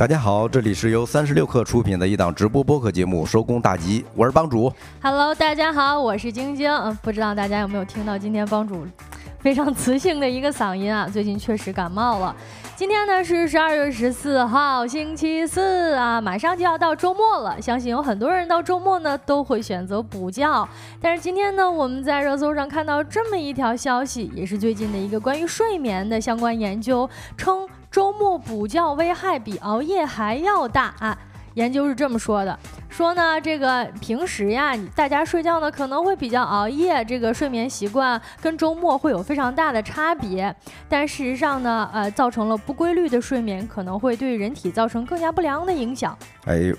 大家好，这里是由三十六克出品的一档直播播客节目《收工大吉》，我是帮主。Hello，大家好，我是晶晶。嗯，不知道大家有没有听到今天帮主非常磁性的一个嗓音啊？最近确实感冒了。今天呢是十二月十四号，星期四啊，马上就要到周末了。相信有很多人到周末呢都会选择补觉，但是今天呢，我们在热搜上看到这么一条消息，也是最近的一个关于睡眠的相关研究，称周末补觉危害比熬夜还要大啊。研究是这么说的，说呢，这个平时呀，大家睡觉呢可能会比较熬夜，这个睡眠习惯跟周末会有非常大的差别。但事实上呢，呃，造成了不规律的睡眠，可能会对人体造成更加不良的影响。哎，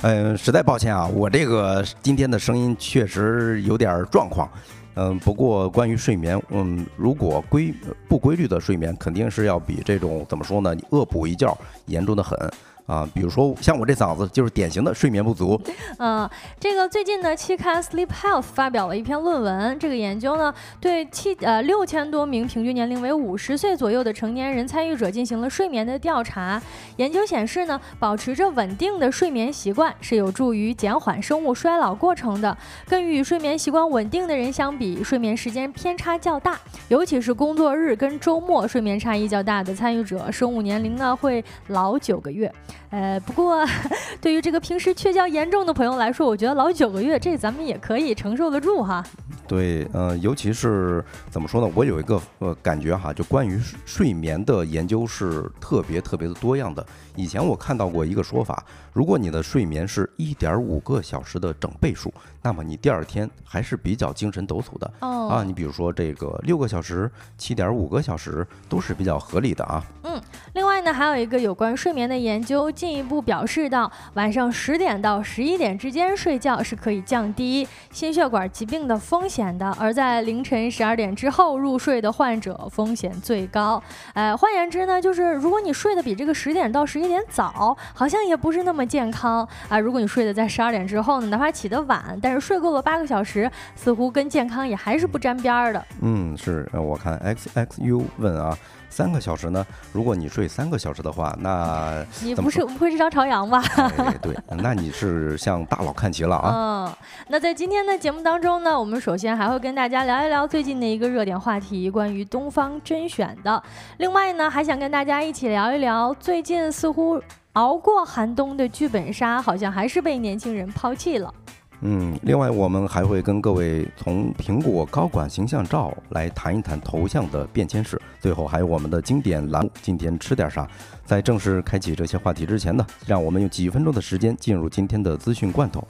嗯、实在抱歉啊，我这个今天的声音确实有点状况。嗯，不过关于睡眠，嗯，如果规不规律的睡眠，肯定是要比这种怎么说呢？你恶补一觉严重的很。啊，比如说像我这嗓子就是典型的睡眠不足。嗯，这个最近呢，期刊 Sleep Health 发表了一篇论文，这个研究呢，对七呃六千多名平均年龄为五十岁左右的成年人参与者进行了睡眠的调查。研究显示呢，保持着稳定的睡眠习惯是有助于减缓生物衰老过程的。跟与睡眠习惯稳定的人相比，睡眠时间偏差较大，尤其是工作日跟周末睡眠差异较大的参与者，生物年龄呢会老九个月。呃，不过 对于这个平时缺觉严重的朋友来说，我觉得老九个月这咱们也可以承受得住哈。对，呃，尤其是怎么说呢？我有一个呃感觉哈，就关于睡眠的研究是特别特别的多样的。以前我看到过一个说法，如果你的睡眠是一点五个小时的整倍数，那么你第二天还是比较精神抖擞的。哦啊，你比如说这个六个小时、七点五个小时都是比较合理的啊。嗯，另外呢，还有一个有关睡眠的研究，进一步表示到，晚上十点到十一点之间睡觉是可以降低心血管疾病的风险的，而在凌晨十二点之后入睡的患者风险最高。呃，换言之呢，就是如果你睡得比这个十点到十有点早，好像也不是那么健康啊。如果你睡得在十二点之后呢，哪怕起得晚，但是睡够了八个小时，似乎跟健康也还是不沾边儿的。嗯，是，我看 X X U 问啊，三个小时呢？如果你睡三个小时的话，那 你不是不会是张朝阳吧？哎，对，那你是向大佬看齐了啊。嗯，那在今天的节目当中呢，我们首先还会跟大家聊一聊最近的一个热点话题，关于东方甄选的。另外呢，还想跟大家一起聊一聊，最近似乎熬过寒冬的剧本杀，好像还是被年轻人抛弃了。嗯，另外我们还会跟各位从苹果高管形象照来谈一谈头像的变迁史，最后还有我们的经典栏目“今天吃点啥”。在正式开启这些话题之前呢，让我们用几分钟的时间进入今天的资讯罐头。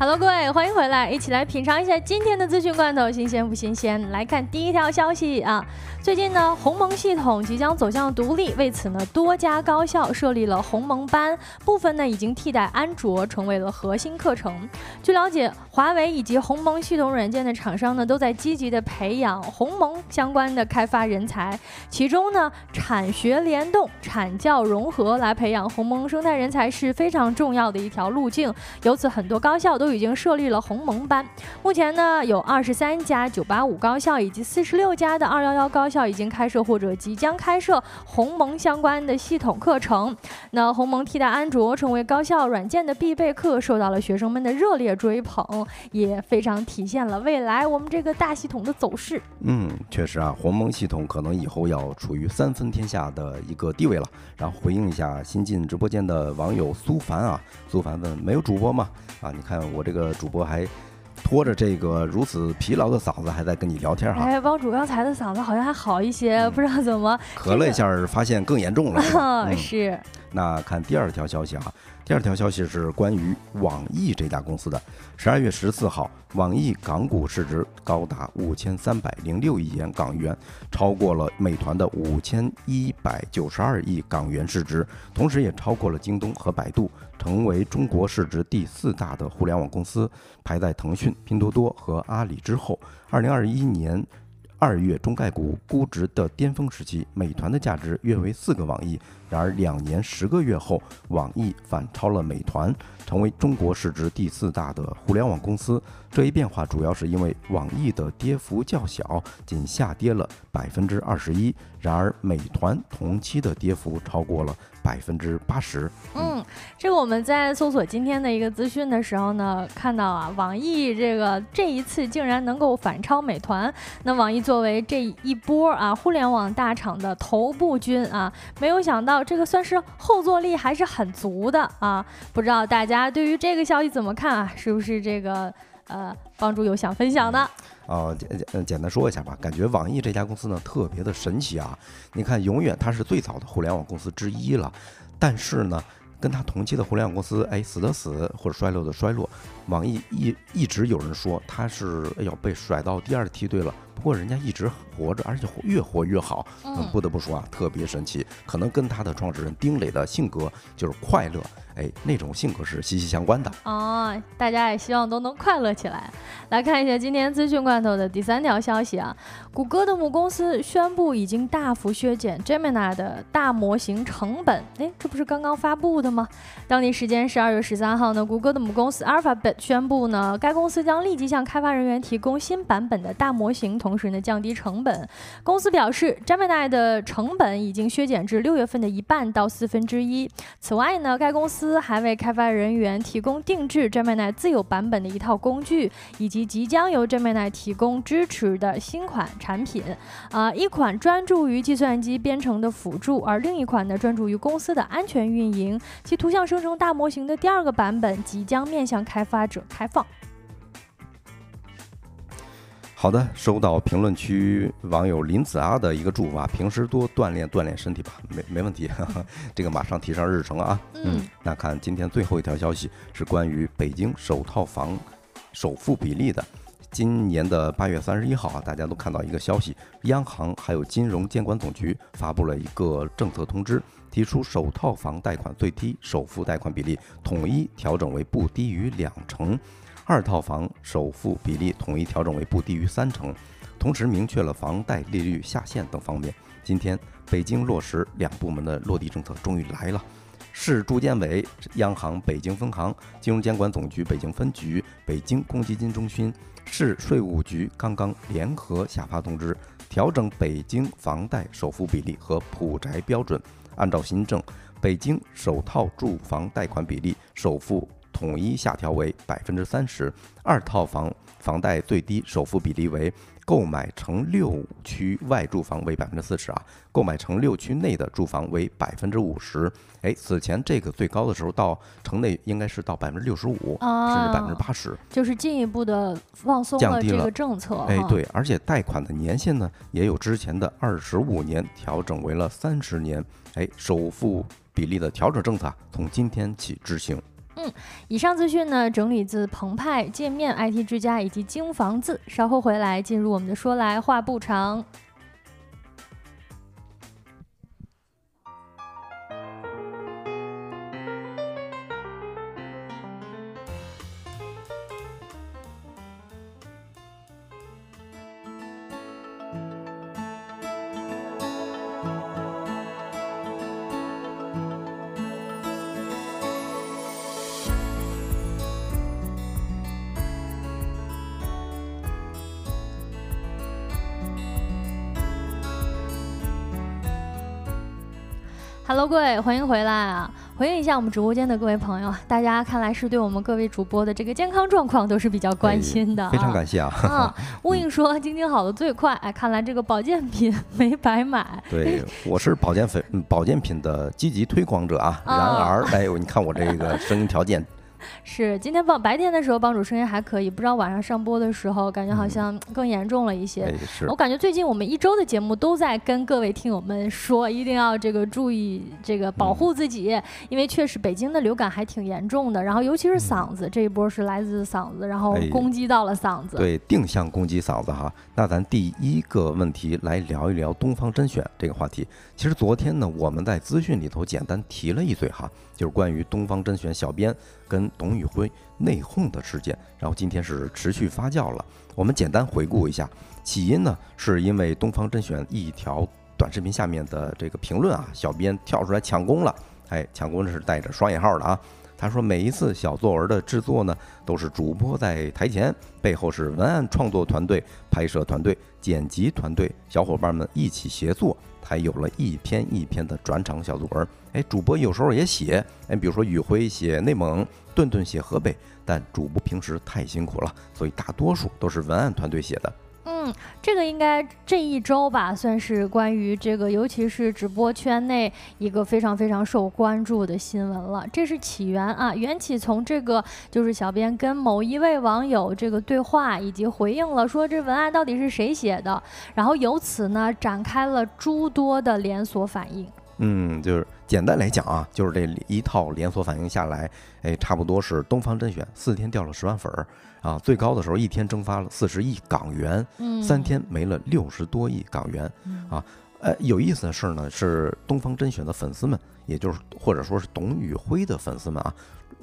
Hello，各位，欢迎回来，一起来品尝一下今天的资讯罐头，新鲜不新鲜？来看第一条消息啊，最近呢，鸿蒙系统即将走向独立，为此呢，多家高校设立了鸿蒙班，部分呢已经替代安卓成为了核心课程。据了解，华为以及鸿蒙系统软件的厂商呢，都在积极的培养鸿蒙相关的开发人才，其中呢，产学联动、产教融合来培养鸿蒙生态人才是非常重要的一条路径。由此，很多高校都已经设立了鸿蒙班。目前呢，有二十三家985高校以及四十六家的211高校校已经开设或者即将开设鸿蒙相关的系统课程。那鸿蒙替代安卓成为高校软件的必备课，受到了学生们的热烈追捧，也非常体现了未来我们这个大系统的走势。嗯，确实啊，鸿蒙系统可能以后要处于三分天下的一个地位了。然后回应一下新进直播间的网友苏凡啊，苏凡问没有主播吗？啊，你看我这个主播还拖着这个如此疲劳的嗓子还在跟你聊天哈，哎，帮主刚才的嗓子好像还好一些，不知道怎么。咳了一下发现更严重了。嗯是，那看第二条消息啊，第二条消息是关于网易这家公司的。十二月十四号，网易港股市值高达五千三百零六亿元港元，超过了美团的五千一百九十二亿港元市值，同时也超过了京东和百度，成为中国市值第四大的互联网公司，排在腾讯、拼多多和阿里之后。二零二一年。二月中概股估值的巅峰时期，美团的价值约为四个网易。然而两年十个月后，网易反超了美团，成为中国市值第四大的互联网公司。这一变化主要是因为网易的跌幅较小，仅下跌了百分之二十一。然而美团同期的跌幅超过了百分之八十。嗯，这个我们在搜索今天的一个资讯的时候呢，看到啊，网易这个这一次竟然能够反超美团。那网易作为这一波啊互联网大厂的头部军啊，没有想到这个算是后坐力还是很足的啊。不知道大家对于这个消息怎么看啊？是不是这个呃帮助有想分享的？啊，简简简单说一下吧，感觉网易这家公司呢特别的神奇啊！你看，永远它是最早的互联网公司之一了，但是呢，跟它同期的互联网公司，哎，死的死或者衰落的衰落，网易一一直有人说它是哎呦被甩到第二梯队了，不过人家一直活着，而且越活越好，嗯，不得不说啊，特别神奇，可能跟他的创始人丁磊的性格就是快乐。哎，那种性格是息息相关的哦。大家也希望都能快乐起来。来看一下今天资讯罐头的第三条消息啊，谷歌的母公司宣布已经大幅削减 Gemini 的大模型成本。哎，这不是刚刚发布的吗？当地时间十二月十三号呢，谷歌的母公司 Alphabet 宣布呢，该公司将立即向开发人员提供新版本的大模型，同同时呢降低成本。公司表示，Gemini 的成本已经削减至六月份的一半到四分之一。此外呢，该公司还为开发人员提供定制 Gemini 自有版本的一套工具，以及即将由 Gemini 提供支持的新款产品。啊，一款专注于计算机编程的辅助，而另一款呢专注于公司的安全运营。其图像生成大模型的第二个版本即将面向开发者开放。好的，收到评论区网友林子阿的一个祝福啊，平时多锻炼锻炼身体吧，没没问题，这个马上提上日程啊。嗯，那看今天最后一条消息是关于北京首套房首付比例的。今年的八月三十一号啊，大家都看到一个消息，央行还有金融监管总局发布了一个政策通知，提出首套房贷款最低首付贷款比例统一调整为不低于两成。二套房首付比例统一调整为不低于三成，同时明确了房贷利率下限等方面。今天，北京落实两部门的落地政策终于来了。市住建委、央行北京分行、金融监管总局北京分局、北京公积金中心、市税务局刚刚联合下发通知，调整北京房贷首付比例和普宅标准。按照新政，北京首套住房贷款比例首付。统一下调为百分之三十二套房房贷最低首付比例为购买城六区外住房为百分之四十啊，购买城六区内的住房为百分之五十。哎，此前这个最高的时候到城内应该是到百分之六十五，甚至百分之八十，就是进一步的放松了这个政策。哎，对，而且贷款的年限呢，也有之前的二十五年调整为了三十年。哎，首付比例的调整政策从今天起执行。嗯，以上资讯呢整理自澎湃、界面、IT 之家以及京房子。稍后回来进入我们的说来话不长。Hello，各位，欢迎回来啊！回应一下我们直播间的各位朋友，大家看来是对我们各位主播的这个健康状况都是比较关心的，非常感谢啊！啊，乌影说晶晶好的最快，哎，看来这个保健品 没白买。对，我是保健粉，保健品的积极推广者啊。然而，哎呦，你看我这个声音条件。是今天帮白天的时候帮主声音还可以，不知道晚上上播的时候感觉好像更严重了一些。我感觉最近我们一周的节目都在跟各位听友们说，一定要这个注意这个保护自己，因为确实北京的流感还挺严重的，然后尤其是嗓子这一波是来自嗓子，然后攻击到了嗓子。对，定向攻击嗓子哈。那咱第一个问题来聊一聊东方甄选这个话题。其实昨天呢，我们在资讯里头简单提了一嘴哈，就是关于东方甄选小编跟董宇辉内讧的事件，然后今天是持续发酵了。我们简单回顾一下，起因呢是因为东方甄选一条短视频下面的这个评论啊，小编跳出来抢功了，哎，抢功是带着双引号的啊。他说每一次小作文的制作呢，都是主播在台前，背后是文案创作团队、拍摄团队、剪辑团队小伙伴们一起协作，还有了一篇一篇的转场小作文。哎，主播有时候也写，哎，比如说宇辉写内蒙，顿顿写河北，但主播平时太辛苦了，所以大多数都是文案团队写的。嗯，这个应该这一周吧，算是关于这个，尤其是直播圈内一个非常非常受关注的新闻了。这是起源啊，缘起从这个就是小编跟某一位网友这个对话，以及回应了说这文案到底是谁写的，然后由此呢展开了诸多的连锁反应。嗯，就是简单来讲啊，就是这一套连锁反应下来，哎，差不多是东方甄选四天掉了十万粉儿。啊，最高的时候一天蒸发了四十亿港元，三天没了六十多亿港元，啊，呃，有意思的事呢是东方甄选的粉丝们，也就是或者说是董宇辉的粉丝们啊，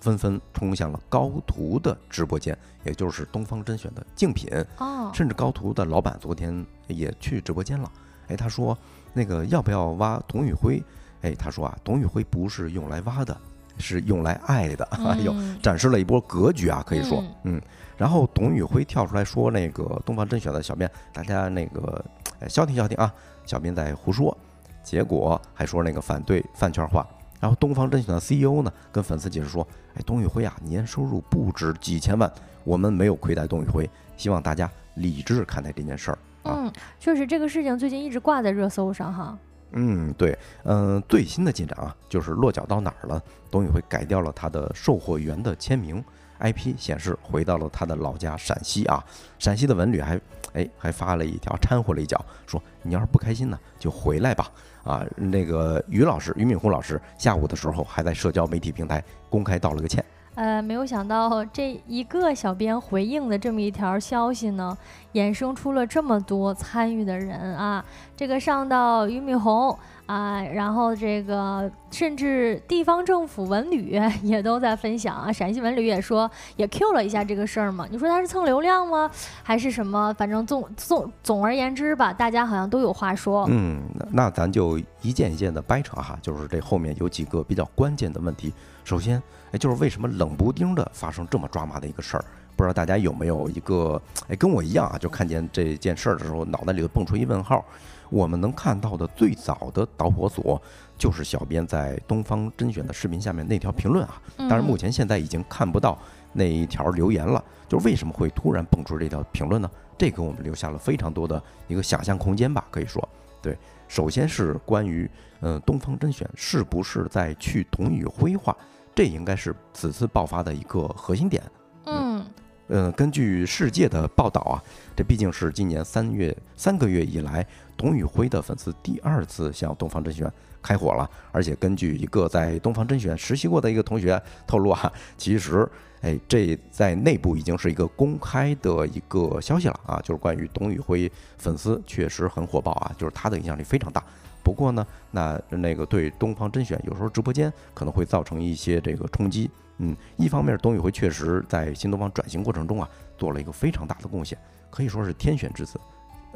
纷纷冲向了高途的直播间，也就是东方甄选的竞品，哦，甚至高途的老板昨天也去直播间了，哎，他说那个要不要挖董宇辉？哎，他说啊，董宇辉不是用来挖的，是用来爱的，哎呦，展示了一波格局啊，可以说，嗯。然后董宇辉跳出来说：“那个东方甄选的小编，大家那个消停消停啊，小编在胡说。”结果还说那个反对饭圈化。然后东方甄选的 CEO 呢，跟粉丝解释说：“哎，董宇辉啊，年收入不止几千万，我们没有亏待董宇辉，希望大家理智看待这件事儿。”嗯，确实这个事情最近一直挂在热搜上哈。嗯，对，嗯，最新的进展啊，就是落脚到哪儿了？董宇辉改掉了他的售货员的签名。IP 显示回到了他的老家陕西啊，陕西的文旅还哎还发了一条掺和了一脚，说你要是不开心呢就回来吧啊。那个于老师俞敏洪老师下午的时候还在社交媒体平台公开道了个歉。呃，没有想到这一个小编回应的这么一条消息呢，衍生出了这么多参与的人啊，这个上到俞敏洪。啊，然后这个甚至地方政府文旅也都在分享啊，陕西文旅也说也 Q 了一下这个事儿嘛。你说他是蹭流量吗，还是什么？反正总总总而言之吧，大家好像都有话说。嗯，那咱就一件一件的掰扯哈，就是这后面有几个比较关键的问题。首先，哎，就是为什么冷不丁的发生这么抓马的一个事儿？不知道大家有没有一个哎跟我一样啊，就看见这件事儿的时候，脑袋里头蹦出一问号。我们能看到的最早的导火索，就是小编在东方甄选的视频下面那条评论啊。当然，目前现在已经看不到那一条留言了。就是为什么会突然蹦出这条评论呢？这给我们留下了非常多的一个想象空间吧。可以说，对，首先是关于，呃，东方甄选是不是在去同宇辉化，这应该是此次爆发的一个核心点。嗯。嗯，嗯根据世界的报道啊，这毕竟是今年三月三个月以来，董宇辉的粉丝第二次向东方甄选开火了。而且根据一个在东方甄选实习过的一个同学透露啊，其实，哎，这在内部已经是一个公开的一个消息了啊，就是关于董宇辉粉丝确实很火爆啊，就是他的影响力非常大。不过呢，那那个对东方甄选有时候直播间可能会造成一些这个冲击。嗯，一方面，董宇辉确实在新东方转型过程中啊，做了一个非常大的贡献，可以说是天选之子。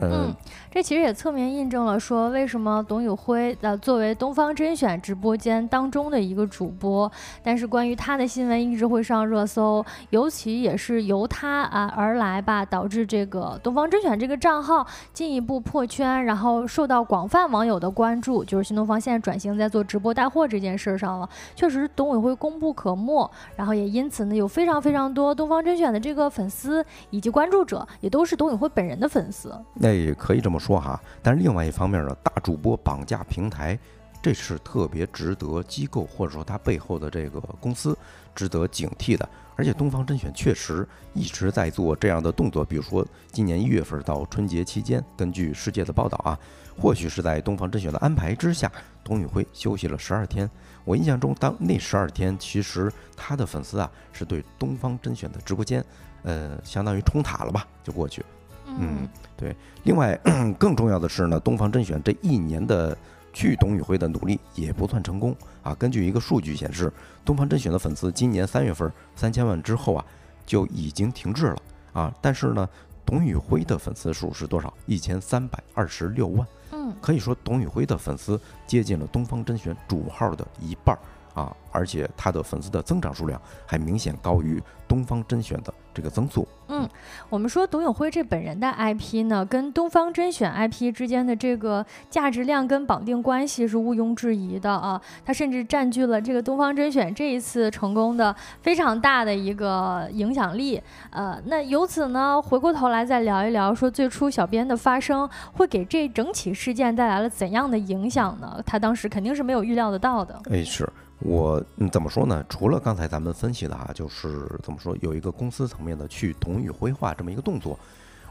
嗯，这其实也侧面印证了说，为什么董宇辉呃作为东方甄选直播间当中的一个主播，但是关于他的新闻一直会上热搜，尤其也是由他啊而来吧，导致这个东方甄选这个账号进一步破圈，然后受到广泛网友的关注。就是新东方现在转型在做直播带货这件事上了，确实董宇辉功不可没，然后也因此呢有非常非常多东方甄选的这个粉丝以及关注者，也都是董宇辉本人的粉丝。那也可以这么说哈，但是另外一方面呢，大主播绑架平台，这是特别值得机构或者说它背后的这个公司值得警惕的。而且东方甄选确实一直在做这样的动作，比如说今年一月份到春节期间，根据世界的报道啊，或许是在东方甄选的安排之下，董宇辉休息了十二天。我印象中，当那十二天，其实他的粉丝啊是对东方甄选的直播间，呃，相当于冲塔了吧，就过去。嗯，对。另外，更重要的是呢，东方甄选这一年的去董宇辉的努力也不算成功啊。根据一个数据显示，东方甄选的粉丝今年三月份三千万之后啊，就已经停滞了啊。但是呢，董宇辉的粉丝数是多少？一千三百二十六万。嗯，可以说董宇辉的粉丝接近了东方甄选主号的一半儿。啊，而且他的粉丝的增长数量还明显高于东方甄选的这个增速。嗯，我们说董永辉这本人的 IP 呢，跟东方甄选 IP 之间的这个价值量跟绑定关系是毋庸置疑的啊。他甚至占据了这个东方甄选这一次成功的非常大的一个影响力。呃，那由此呢，回过头来再聊一聊，说最初小编的发生会给这整起事件带来了怎样的影响呢？他当时肯定是没有预料得到的。哎，是。我嗯怎么说呢？除了刚才咱们分析的哈，就是怎么说有一个公司层面的去董宇辉化这么一个动作，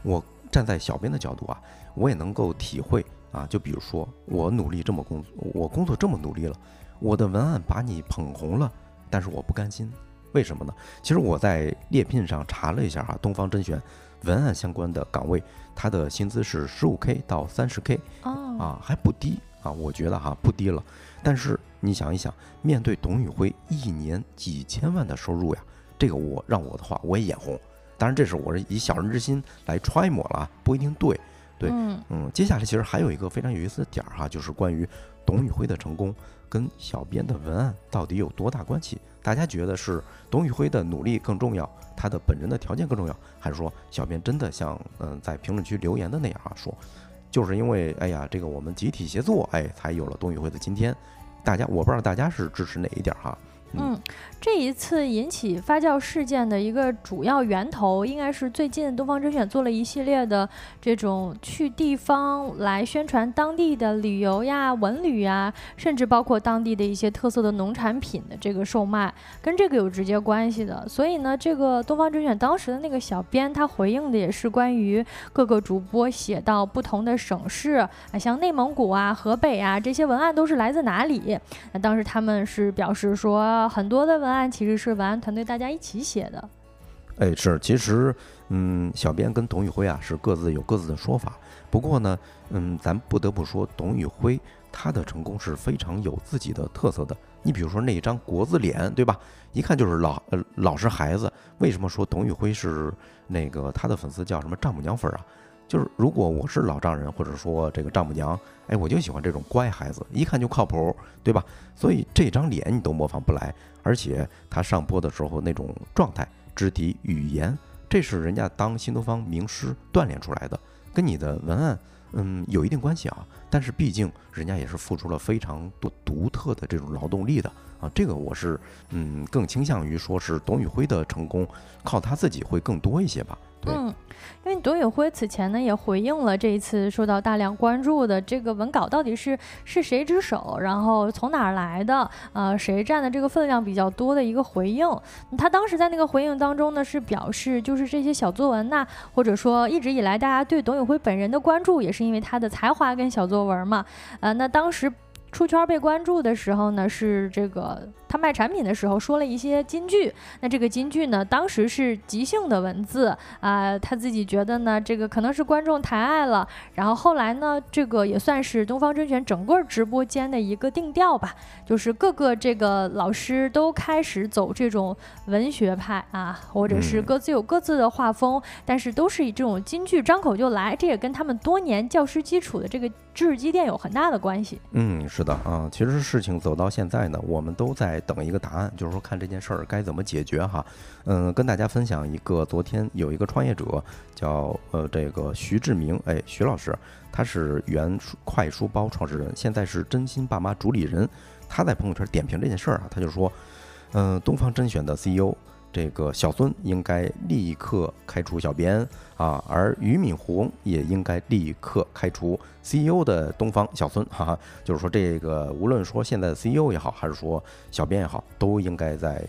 我站在小编的角度啊，我也能够体会啊。就比如说我努力这么工作，我工作这么努力了，我的文案把你捧红了，但是我不甘心，为什么呢？其实我在猎聘上查了一下哈，东方甄选文案相关的岗位，它的薪资是十五 K 到三十 K，哦，啊还不低啊，我觉得哈不低了，但是。你想一想，面对董宇辉一年几千万的收入呀，这个我让我的话我也眼红。当然，这是我是以小人之心来揣摩了，不一定对。对，嗯，接下来其实还有一个非常有意思的点儿哈，就是关于董宇辉的成功跟小编的文案到底有多大关系？大家觉得是董宇辉的努力更重要，他的本人的条件更重要，还是说小编真的像嗯在评论区留言的那样啊说，就是因为哎呀这个我们集体协作，哎才有了董宇辉的今天。大家，我不知道大家是支持哪一点哈。嗯，这一次引起发酵事件的一个主要源头，应该是最近东方甄选做了一系列的这种去地方来宣传当地的旅游呀、文旅呀，甚至包括当地的一些特色的农产品的这个售卖，跟这个有直接关系的。所以呢，这个东方甄选当时的那个小编，他回应的也是关于各个主播写到不同的省市啊，像内蒙古啊、河北啊这些文案都是来自哪里？那当时他们是表示说。啊很多的文案其实是文案团队大家一起写的，哎，是，其实，嗯，小编跟董宇辉啊是各自有各自的说法。不过呢，嗯，咱不得不说，董宇辉他的成功是非常有自己的特色的。你比如说那一张国字脸，对吧？一看就是老呃 老实孩子。为什么说董宇辉是那个他的粉丝叫什么丈母娘粉啊？就是如果我是老丈人，或者说这个丈母娘，哎，我就喜欢这种乖孩子，一看就靠谱，对吧？所以这张脸你都模仿不来，而且他上播的时候那种状态、肢体语言，这是人家当新东方名师锻炼出来的，跟你的文案，嗯，有一定关系啊。但是毕竟人家也是付出了非常多独特的这种劳动力的啊，这个我是嗯更倾向于说是董宇辉的成功靠他自己会更多一些吧。嗯，因为董宇辉此前呢也回应了这一次受到大量关注的这个文稿到底是是谁之手，然后从哪儿来的，呃，谁占的这个分量比较多的一个回应。他当时在那个回应当中呢是表示，就是这些小作文呐，或者说一直以来大家对董宇辉本人的关注，也是因为他的才华跟小作文嘛。呃，那当时出圈被关注的时候呢，是这个。他卖产品的时候说了一些金句，那这个金句呢，当时是即兴的文字啊，他自己觉得呢，这个可能是观众抬爱了，然后后来呢，这个也算是东方甄选整个直播间的一个定调吧，就是各个这个老师都开始走这种文学派啊，或者是各自有各自的画风，但是都是以这种金句张口就来，这也跟他们多年教师基础的这个知识积淀有很大的关系。嗯，是的啊，其实事情走到现在呢，我们都在。等一个答案，就是说看这件事儿该怎么解决哈。嗯，跟大家分享一个，昨天有一个创业者叫呃这个徐志明，哎，徐老师，他是原快书包创始人，现在是真心爸妈主理人。他在朋友圈点评这件事儿啊，他就说，嗯，东方甄选的 CEO。这个小孙应该立刻开除小编啊，而俞敏洪也应该立刻开除 CEO 的东方小孙，哈哈，就是说这个无论说现在的 CEO 也好，还是说小编也好，都应该在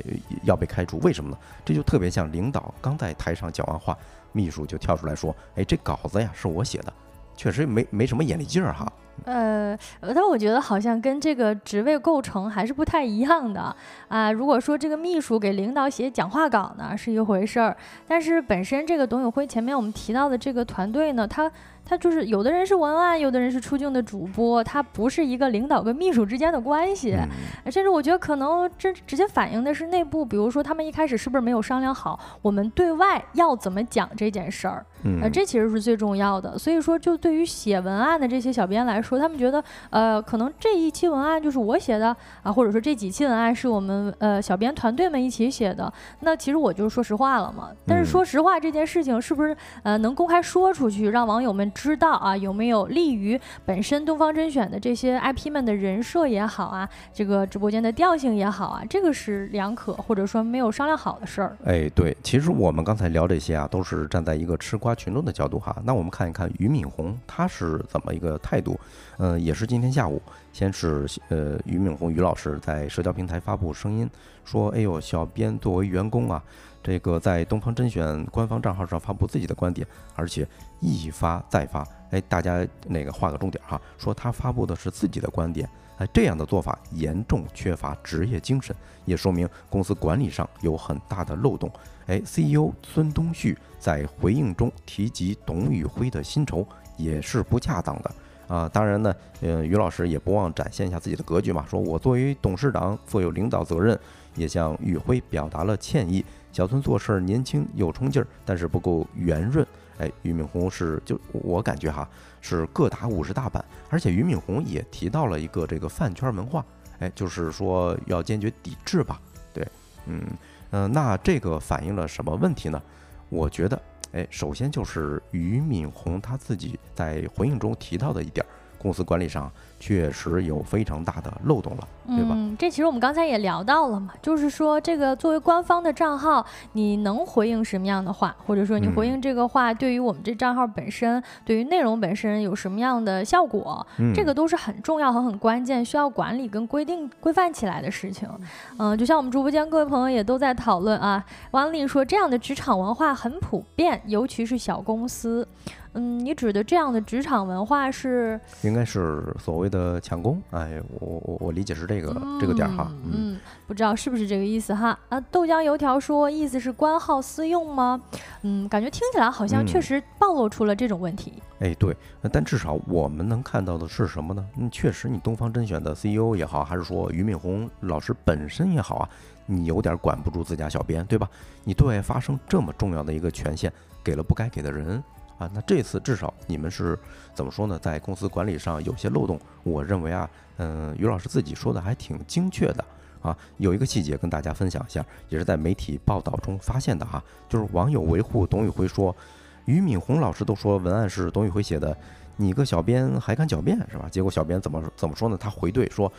要被开除。为什么呢？这就特别像领导刚在台上讲完话，秘书就跳出来说：“哎，这稿子呀是我写的，确实没没什么眼力劲儿哈。”呃，但我觉得好像跟这个职位构成还是不太一样的啊。如果说这个秘书给领导写讲话稿呢，是一回事儿，但是本身这个董宇辉前面我们提到的这个团队呢，他。他就是有的人是文案，有的人是出镜的主播，他不是一个领导跟秘书之间的关系，甚至我觉得可能这直接反映的是内部，比如说他们一开始是不是没有商量好我们对外要怎么讲这件事儿，呃，这其实是最重要的。所以说，就对于写文案的这些小编来说，他们觉得，呃，可能这一期文案就是我写的啊，或者说这几期文案是我们呃小编团队们一起写的，那其实我就是说实话了嘛。但是说实话这件事情是不是呃能公开说出去，让网友们。知道啊，有没有利于本身东方甄选的这些 IP 们的人设也好啊，这个直播间的调性也好啊，这个是两可或者说没有商量好的事儿。哎，对，其实我们刚才聊这些啊，都是站在一个吃瓜群众的角度哈。那我们看一看俞敏洪他是怎么一个态度？嗯，也是今天下午，先是呃俞敏洪俞老师在社交平台发布声音，说：“哎呦，小编作为员工啊。”这个在东方甄选官方账号上发布自己的观点，而且一发再发，哎，大家那个画个重点哈，说他发布的是自己的观点，哎，这样的做法严重缺乏职业精神，也说明公司管理上有很大的漏洞。哎，CEO 孙东旭在回应中提及董宇辉的薪酬也是不恰当的啊。当然呢，呃，于老师也不忘展现一下自己的格局嘛，说我作为董事长负有领导责任，也向宇辉表达了歉意。小孙做事年轻有冲劲儿，但是不够圆润。哎，俞敏洪是就我感觉哈是各打五十大板，而且俞敏洪也提到了一个这个饭圈文化，哎，就是说要坚决抵制吧。对，嗯嗯，那这个反映了什么问题呢？我觉得，哎，首先就是俞敏洪他自己在回应中提到的一点儿，公司管理上。确实有非常大的漏洞了，对吧？嗯，这其实我们刚才也聊到了嘛，就是说这个作为官方的账号，你能回应什么样的话，或者说你回应这个话，对于我们这账号本身，对于内容本身有什么样的效果，这个都是很重要和很关键，需要管理跟规定规范起来的事情。嗯，就像我们直播间各位朋友也都在讨论啊，王丽说这样的职场文化很普遍，尤其是小公司。嗯，你指的这样的职场文化是？应该是所谓的抢功。哎，我我我理解是这个这个点儿哈。嗯，不知道是不是这个意思哈？啊，豆浆油条说意思是官号私用吗？嗯，感觉听起来好像确实暴露出了这种问题。哎，对，但至少我们能看到的是什么呢？嗯，确实，你东方甄选的 CEO 也好，还是说俞敏洪老师本身也好啊，你有点管不住自家小编，对吧？你对外发生这么重要的一个权限，给了不该给的人。啊，那这次至少你们是怎么说呢？在公司管理上有些漏洞，我认为啊，嗯，于老师自己说的还挺精确的啊。有一个细节跟大家分享一下，也是在媒体报道中发现的哈，就是网友维护董宇辉说，俞敏洪老师都说文案是董宇辉写的，你个小编还敢狡辩是吧？结果小编怎么怎么说呢？他回怼说，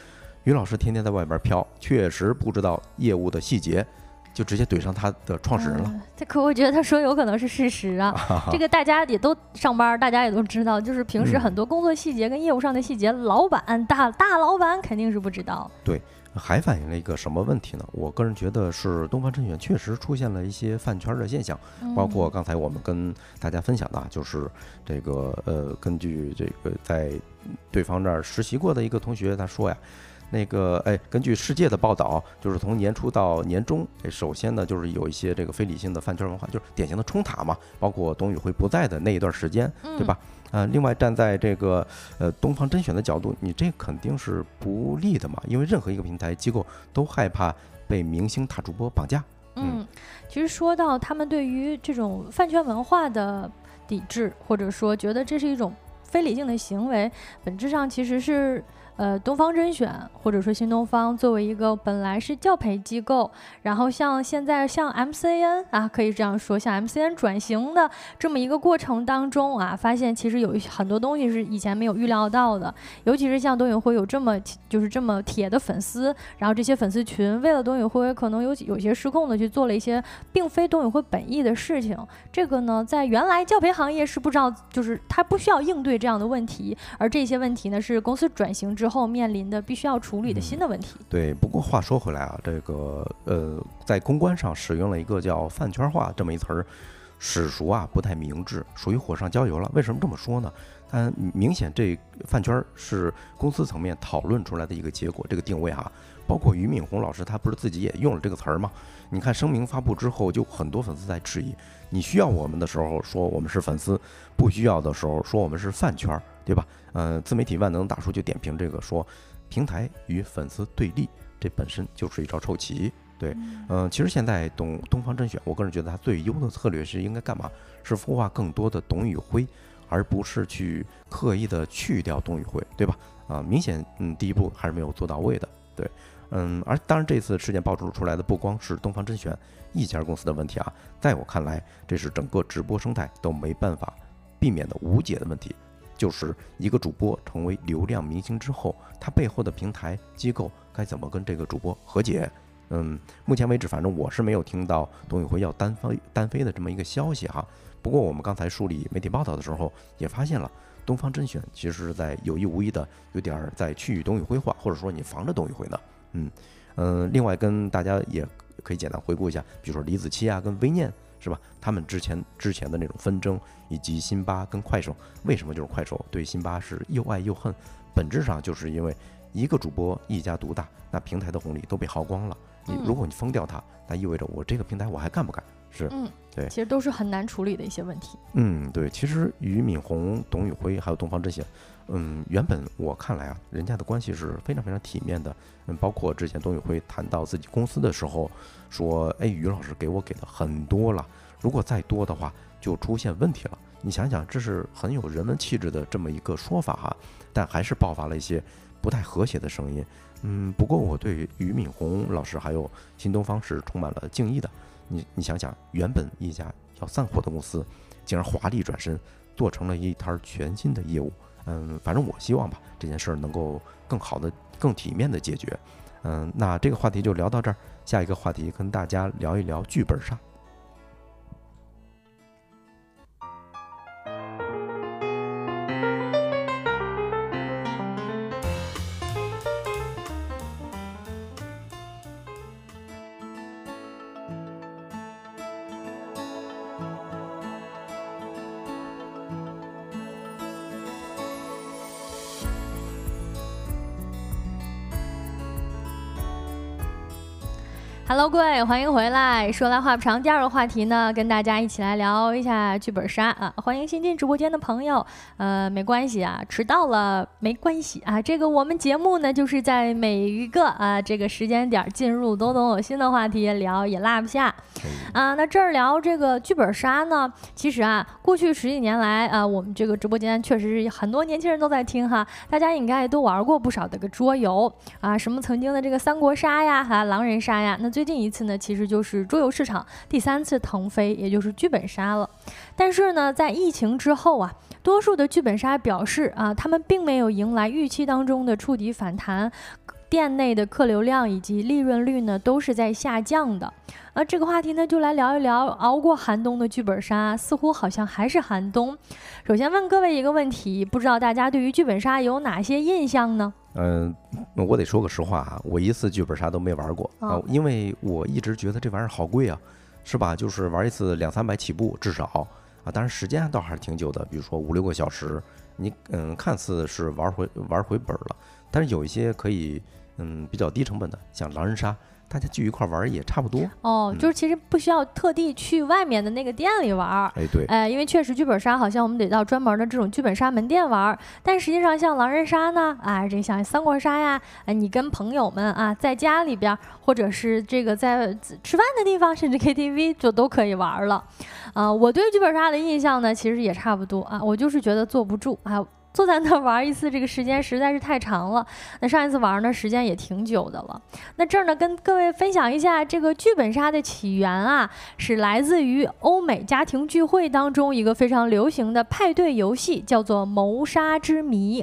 于老师天天在外边飘，确实不知道业务的细节。就直接怼上他的创始人了。这可我觉得他说有可能是事实啊。这个大家也都上班，大家也都知道，就是平时很多工作细节跟业务上的细节，老板大大老板肯定是不知道。对，还反映了一个什么问题呢？我个人觉得是东方甄选确实出现了一些饭圈的现象，包括刚才我们跟大家分享的，就是这个呃，根据这个在对方这儿实习过的一个同学他说呀。那个哎，根据世界的报道，就是从年初到年终，哎，首先呢，就是有一些这个非理性的饭圈文化，就是典型的冲塔嘛。包括董宇辉不在的那一段时间，对吧？呃，另外站在这个呃东方甄选的角度，你这肯定是不利的嘛，因为任何一个平台机构都害怕被明星大主播绑架。嗯，其实说到他们对于这种饭圈文化的抵制，或者说觉得这是一种非理性的行为，本质上其实是。呃，东方甄选或者说新东方作为一个本来是教培机构，然后像现在像 MCN 啊，可以这样说，像 MCN 转型的这么一个过程当中啊，发现其实有很多东西是以前没有预料到的，尤其是像董宇辉有这么就是这么铁的粉丝，然后这些粉丝群为了董宇辉，可能有有些失控的去做了一些并非董宇辉本意的事情。这个呢，在原来教培行业是不知道，就是他不需要应对这样的问题，而这些问题呢，是公司转型之后。后面临的必须要处理的新的问题。对，不过话说回来啊，这个呃，在公关上使用了一个叫“饭圈化”这么一词儿，史熟啊不太明智，属于火上浇油了。为什么这么说呢？但明显这饭圈是公司层面讨论出来的一个结果，这个定位哈，包括俞敏洪老师他不是自己也用了这个词儿吗？你看声明发布之后，就很多粉丝在质疑，你需要我们的时候说我们是粉丝，不需要的时候说我们是饭圈，对吧？呃，自媒体万能大叔就点评这个说，平台与粉丝对立，这本身就是一招臭棋。对，嗯，其实现在东东方甄选，我个人觉得它最优的策略是应该干嘛？是孵化更多的董宇辉，而不是去刻意的去掉董宇辉，对吧？啊，明显，嗯，第一步还是没有做到位的。对，嗯，而当然这次事件爆出出来的不光是东方甄选一家公司的问题啊，在我看来，这是整个直播生态都没办法避免的无解的问题，就是一个主播成为流量明星之后，他背后的平台机构该怎么跟这个主播和解？嗯，目前为止，反正我是没有听到董宇辉要单飞单飞的这么一个消息哈。不过我们刚才梳理媒体报道的时候，也发现了东方甄选其实是在有意无意的有点儿在去董宇辉化，或者说你防着董宇辉呢。嗯嗯，另外跟大家也可以简单回顾一下，比如说李子柒啊跟微念是吧？他们之前之前的那种纷争，以及辛巴跟快手，为什么就是快手对辛巴是又爱又恨？本质上就是因为一个主播一家独大，那平台的红利都被耗光了。你如果你封掉它，那意味着我这个平台我还干不干？是，嗯，对，其实都是很难处理的一些问题。嗯，对，其实俞敏洪、董宇辉还有东方甄选，嗯，原本我看来啊，人家的关系是非常非常体面的。嗯，包括之前董宇辉谈到自己公司的时候，说，哎，于老师给我给的很多了，如果再多的话，就出现问题了。你想想，这是很有人文气质的这么一个说法哈，但还是爆发了一些不太和谐的声音。嗯，不过我对俞敏洪老师还有新东方是充满了敬意的。你你想想，原本一家要散伙的公司，竟然华丽转身做成了一摊全新的业务。嗯，反正我希望吧，这件事儿能够更好的、更体面的解决。嗯，那这个话题就聊到这儿，下一个话题跟大家聊一聊剧本杀。Hello，各位，欢迎回来。说来话不长，第二个话题呢，跟大家一起来聊一下剧本杀啊。欢迎新进直播间的朋友，呃，没关系啊，迟到了没关系啊。这个我们节目呢，就是在每一个啊这个时间点进入，都能有新的话题聊，也落不下啊。那这儿聊这个剧本杀呢，其实啊，过去十几年来啊，我们这个直播间确实是很多年轻人都在听哈，大家应该都玩过不少的个桌游啊，什么曾经的这个三国杀呀，哈狼人杀呀，那。最近一次呢，其实就是桌游市场第三次腾飞，也就是剧本杀了。但是呢，在疫情之后啊，多数的剧本杀表示啊，他们并没有迎来预期当中的触底反弹，店内的客流量以及利润率呢，都是在下降的。啊，这个话题呢，就来聊一聊熬过寒冬的剧本杀，似乎好像还是寒冬。首先问各位一个问题，不知道大家对于剧本杀有哪些印象呢？嗯，我得说个实话啊，我一次剧本杀都没玩过啊，因为我一直觉得这玩意儿好贵啊，是吧？就是玩一次两三百起步至少啊，当然时间倒还是挺久的，比如说五六个小时，你嗯看似是玩回玩回本了，但是有一些可以嗯比较低成本的，像狼人杀。大家聚一块玩也差不多。哦，就是其实不需要特地去外面的那个店里玩，哎对，哎，因为确实剧本杀好像我们得到专门的这种剧本杀门店玩，但实际上像狼人杀呢，啊，这像三国杀呀，哎，你跟朋友们啊，在家里边或者是这个在吃饭的地方，甚至 KTV 就都可以玩了，啊，我对剧本杀的印象呢，其实也差不多啊，我就是觉得坐不住啊。坐在那玩一次，这个时间实在是太长了。那上一次玩呢，时间也挺久的了。那这儿呢，跟各位分享一下这个剧本杀的起源啊，是来自于欧美家庭聚会当中一个非常流行的派对游戏，叫做《谋杀之谜》。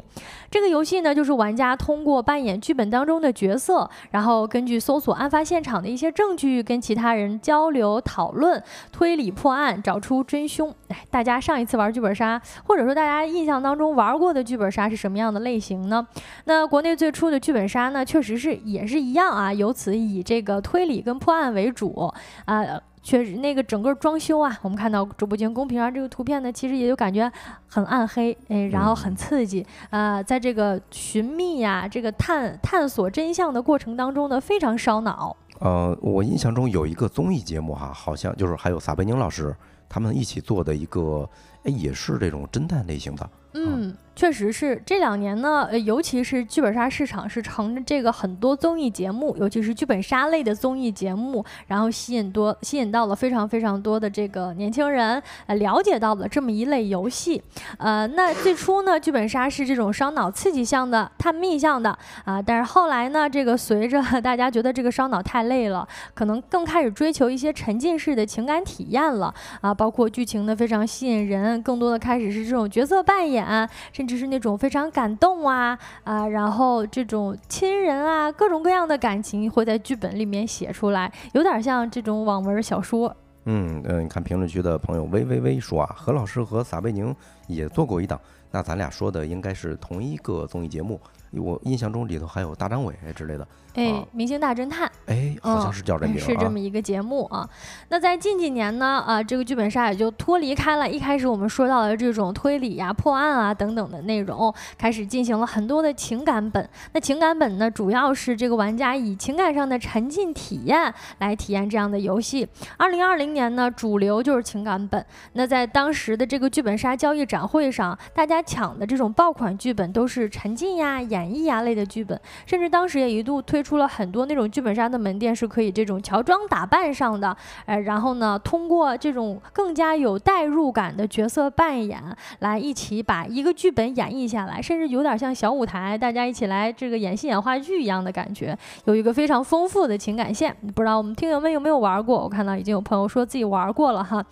这个游戏呢，就是玩家通过扮演剧本当中的角色，然后根据搜索案发现场的一些证据，跟其他人交流讨论、推理破案、找出真凶。哎，大家上一次玩剧本杀，或者说大家印象当中玩。过的剧本杀是什么样的类型呢？那国内最初的剧本杀呢，确实是也是一样啊，由此以这个推理跟破案为主啊。确实那个整个装修啊，我们看到直播间公屏上这个图片呢，其实也就感觉很暗黑，哎，然后很刺激，呃，在这个寻觅呀，这个探探索真相的过程当中呢，非常烧脑。呃，我印象中有一个综艺节目哈，好像就是还有撒贝宁老师他们一起做的一个，哎，也是这种侦探类型的。嗯。确实是这两年呢，呃，尤其是剧本杀市场是乘着这个很多综艺节目，尤其是剧本杀类的综艺节目，然后吸引多吸引到了非常非常多的这个年轻人，呃，了解到了这么一类游戏。呃，那最初呢，剧本杀是这种烧脑刺激向的、探秘向的啊，但是后来呢，这个随着 大家觉得这个烧脑太累了，可能更开始追求一些沉浸式的情感体验了啊，包括剧情呢非常吸引人，更多的开始是这种角色扮演，甚。就是那种非常感动啊啊，然后这种亲人啊，各种各样的感情会在剧本里面写出来，有点像这种网文小说。嗯嗯，你看评论区的朋友微微微说啊，何老师和撒贝宁也做过一档，那咱俩说的应该是同一个综艺节目。我印象中里头还有大张伟之类的。哎，明星大侦探，哎，好像是叫这名，是这么一个节目啊。那在近几年呢，啊，这个剧本杀也就脱离开了一开始我们说到的这种推理呀、破案啊等等的内容，开始进行了很多的情感本。那情感本呢，主要是这个玩家以情感上的沉浸体验来体验这样的游戏。二零二零年呢，主流就是情感本。那在当时的这个剧本杀交易展会上，大家抢的这种爆款剧本都是沉浸呀、演绎呀类的剧本，甚至当时也一度推。出出了很多那种剧本杀的门店是可以这种乔装打扮上的，呃，然后呢，通过这种更加有代入感的角色扮演来一起把一个剧本演绎下来，甚至有点像小舞台，大家一起来这个演戏演话剧一样的感觉，有一个非常丰富的情感线。不知道我们听友们有没有玩过？我看到已经有朋友说自己玩过了哈。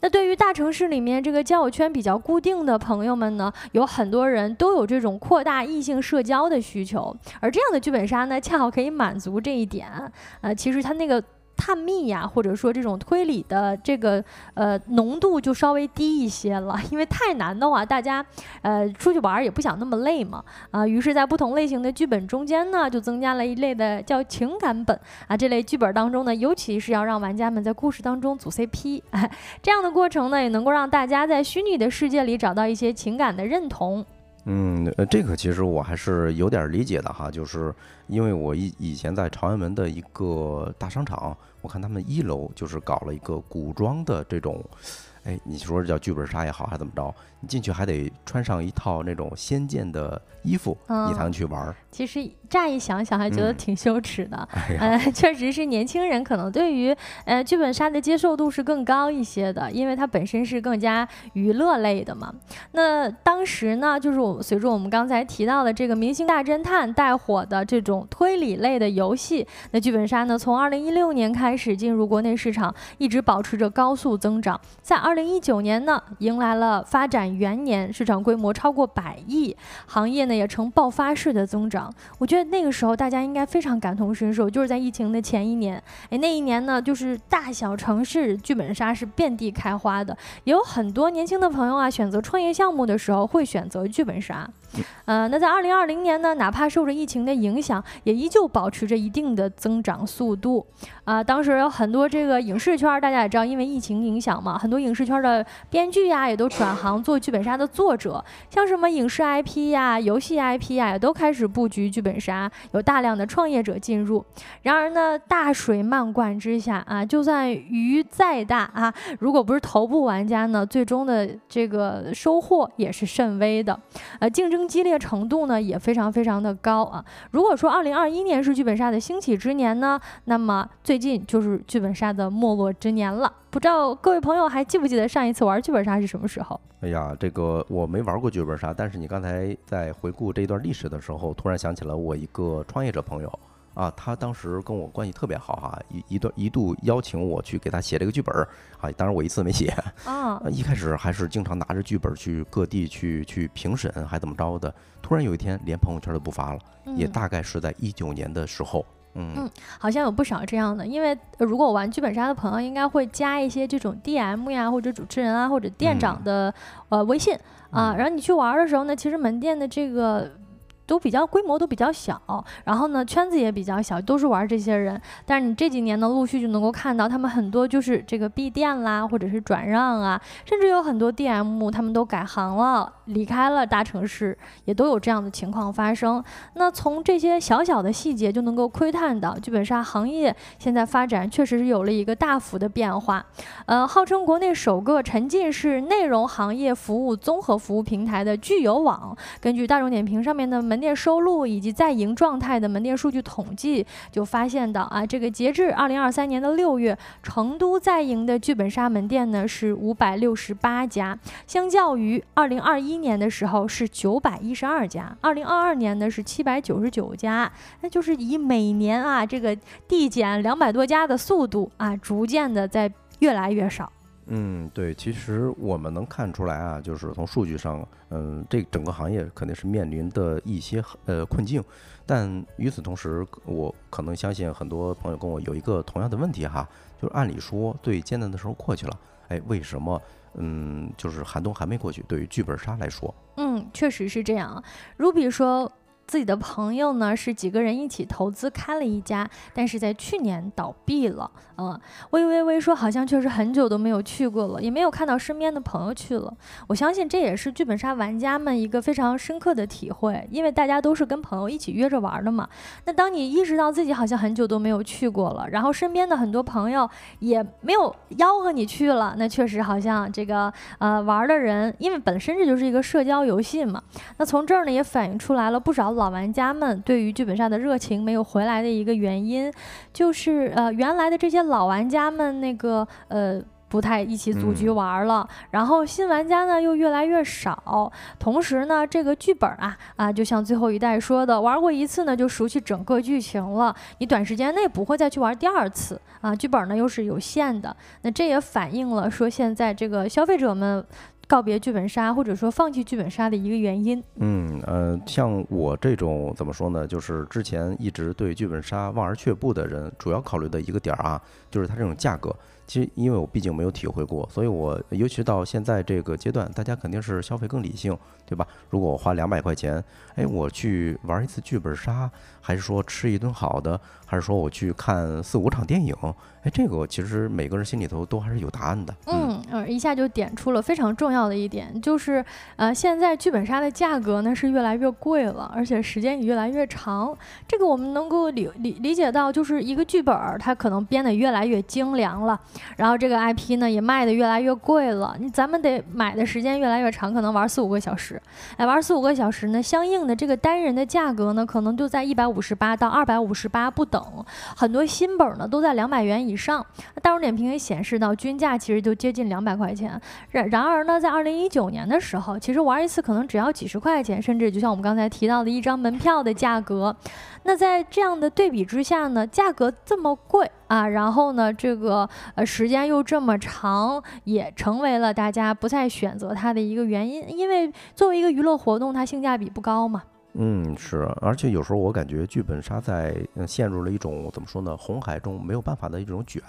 那对于大城市里面这个交友圈比较固定的朋友们呢，有很多人都有这种扩大异性社交的需求，而这样的剧本杀呢，恰好可以满足这一点。呃，其实它那个。探秘呀，或者说这种推理的这个呃浓度就稍微低一些了，因为太难的话，大家呃出去玩也不想那么累嘛啊，于是，在不同类型的剧本中间呢，就增加了一类的叫情感本啊，这类剧本当中呢，尤其是要让玩家们在故事当中组 CP，这样的过程呢，也能够让大家在虚拟的世界里找到一些情感的认同。嗯，呃，这个其实我还是有点理解的哈，就是因为我以以前在朝阳门的一个大商场，我看他们一楼就是搞了一个古装的这种，哎，你说叫剧本杀也好，还怎么着，你进去还得穿上一套那种仙剑的衣服，你才能去玩。其实。乍一想想还觉得挺羞耻的，呃，确实是年轻人可能对于呃剧本杀的接受度是更高一些的，因为它本身是更加娱乐类的嘛。那当时呢，就是我随着我们刚才提到的这个《明星大侦探》带火的这种推理类的游戏，那剧本杀呢，从二零一六年开始进入国内市场，一直保持着高速增长，在二零一九年呢，迎来了发展元年，市场规模超过百亿，行业呢也呈爆发式的增长。我觉得。那个时候大家应该非常感同身受，就是在疫情的前一年，哎，那一年呢，就是大小城市剧本杀是遍地开花的，也有很多年轻的朋友啊，选择创业项目的时候会选择剧本杀。呃，那在二零二零年呢，哪怕受着疫情的影响，也依旧保持着一定的增长速度。啊，当时有很多这个影视圈，大家也知道，因为疫情影响嘛，很多影视圈的编剧呀，也都转行做剧本杀的作者，像什么影视 IP 呀、游戏 IP 呀，也都开始布局剧本杀，有大量的创业者进入。然而呢，大水漫灌之下啊，就算鱼再大啊，如果不是头部玩家呢，最终的这个收获也是甚微的。呃，竞争。激烈程度呢也非常非常的高啊！如果说二零二一年是剧本杀的兴起之年呢，那么最近就是剧本杀的没落之年了。不知道各位朋友还记不记得上一次玩剧本杀是什么时候？哎呀，这个我没玩过剧本杀，但是你刚才在回顾这一段历史的时候，突然想起了我一个创业者朋友。啊，他当时跟我关系特别好哈，一一段一度邀请我去给他写这个剧本儿，啊，当然我一次没写，啊，一开始还是经常拿着剧本去各地去去评审，还怎么着的，突然有一天连朋友圈都不发了，也大概是在一九年的时候，嗯，好像有不少这样的，因为如果玩剧本杀的朋友应该会加一些这种 DM 呀或者主持人啊或者店长的呃微信啊，然后你去玩的时候呢，其实门店的这个。都比较规模都比较小，然后呢圈子也比较小，都是玩这些人。但是你这几年呢，陆续就能够看到他们很多就是这个闭店啦，或者是转让啊，甚至有很多 DM 他们都改行了，离开了大城市，也都有这样的情况发生。那从这些小小的细节就能够窥探到，剧本杀行业现在发展确实是有了一个大幅的变化。呃，号称国内首个沉浸式内容行业服务综合服务平台的聚友网，根据大众点评上面的门店收入以及在营状态的门店数据统计，就发现到啊，这个截至二零二三年的六月，成都在营的剧本杀门店呢是五百六十八家，相较于二零二一年的时候是九百一十二家，二零二二年呢是七百九十九家，那就是以每年啊这个递减两百多家的速度啊，逐渐的在越来越少。嗯，对，其实我们能看出来啊，就是从数据上，嗯，这整个行业肯定是面临的一些呃困境，但与此同时，我可能相信很多朋友跟我有一个同样的问题哈，就是按理说最艰难的时候过去了，哎，为什么嗯，就是寒冬还没过去？对于剧本杀来说，嗯，确实是这样。如比说。自己的朋友呢是几个人一起投资开了一家，但是在去年倒闭了。嗯，微微微说好像确实很久都没有去过了，也没有看到身边的朋友去了。我相信这也是剧本杀玩家们一个非常深刻的体会，因为大家都是跟朋友一起约着玩的嘛。那当你意识到自己好像很久都没有去过了，然后身边的很多朋友也没有吆喝你去了，那确实好像这个呃玩的人，因为本身这就是一个社交游戏嘛。那从这儿呢也反映出来了不少。老玩家们对于剧本杀的热情没有回来的一个原因，就是呃原来的这些老玩家们那个呃不太一起组局玩了，然后新玩家呢又越来越少，同时呢这个剧本啊啊就像最后一代说的，玩过一次呢就熟悉整个剧情了，你短时间内不会再去玩第二次啊，剧本呢又是有限的，那这也反映了说现在这个消费者们。告别剧本杀，或者说放弃剧本杀的一个原因。嗯呃，像我这种怎么说呢？就是之前一直对剧本杀望而却步的人，主要考虑的一个点儿啊，就是它这种价格。其实因为我毕竟没有体会过，所以我尤其到现在这个阶段，大家肯定是消费更理性，对吧？如果我花两百块钱，哎，我去玩一次剧本杀，还是说吃一顿好的，还是说我去看四五场电影？哎，这个其实每个人心里头都还是有答案的。嗯嗯，一下就点出了非常重要的一点，就是呃，现在剧本杀的价格呢是越来越贵了，而且时间也越来越长。这个我们能够理理理解到，就是一个剧本它可能编得越来越精良了，然后这个 IP 呢也卖得越来越贵了。你咱们得买的时间越来越长，可能玩四五个小时。哎，玩四五个小时呢，相应的这个单人的价格呢，可能就在一百五十八到二百五十八不等。很多新本呢都在两百元以。上，大众点评也显示到均价其实就接近两百块钱。然然而呢，在二零一九年的时候，其实玩一次可能只要几十块钱，甚至就像我们刚才提到的一张门票的价格。那在这样的对比之下呢，价格这么贵啊，然后呢，这个呃时间又这么长，也成为了大家不再选择它的一个原因。因为作为一个娱乐活动，它性价比不高嘛。嗯，是，而且有时候我感觉剧本杀在陷入了一种怎么说呢，红海中没有办法的一种卷。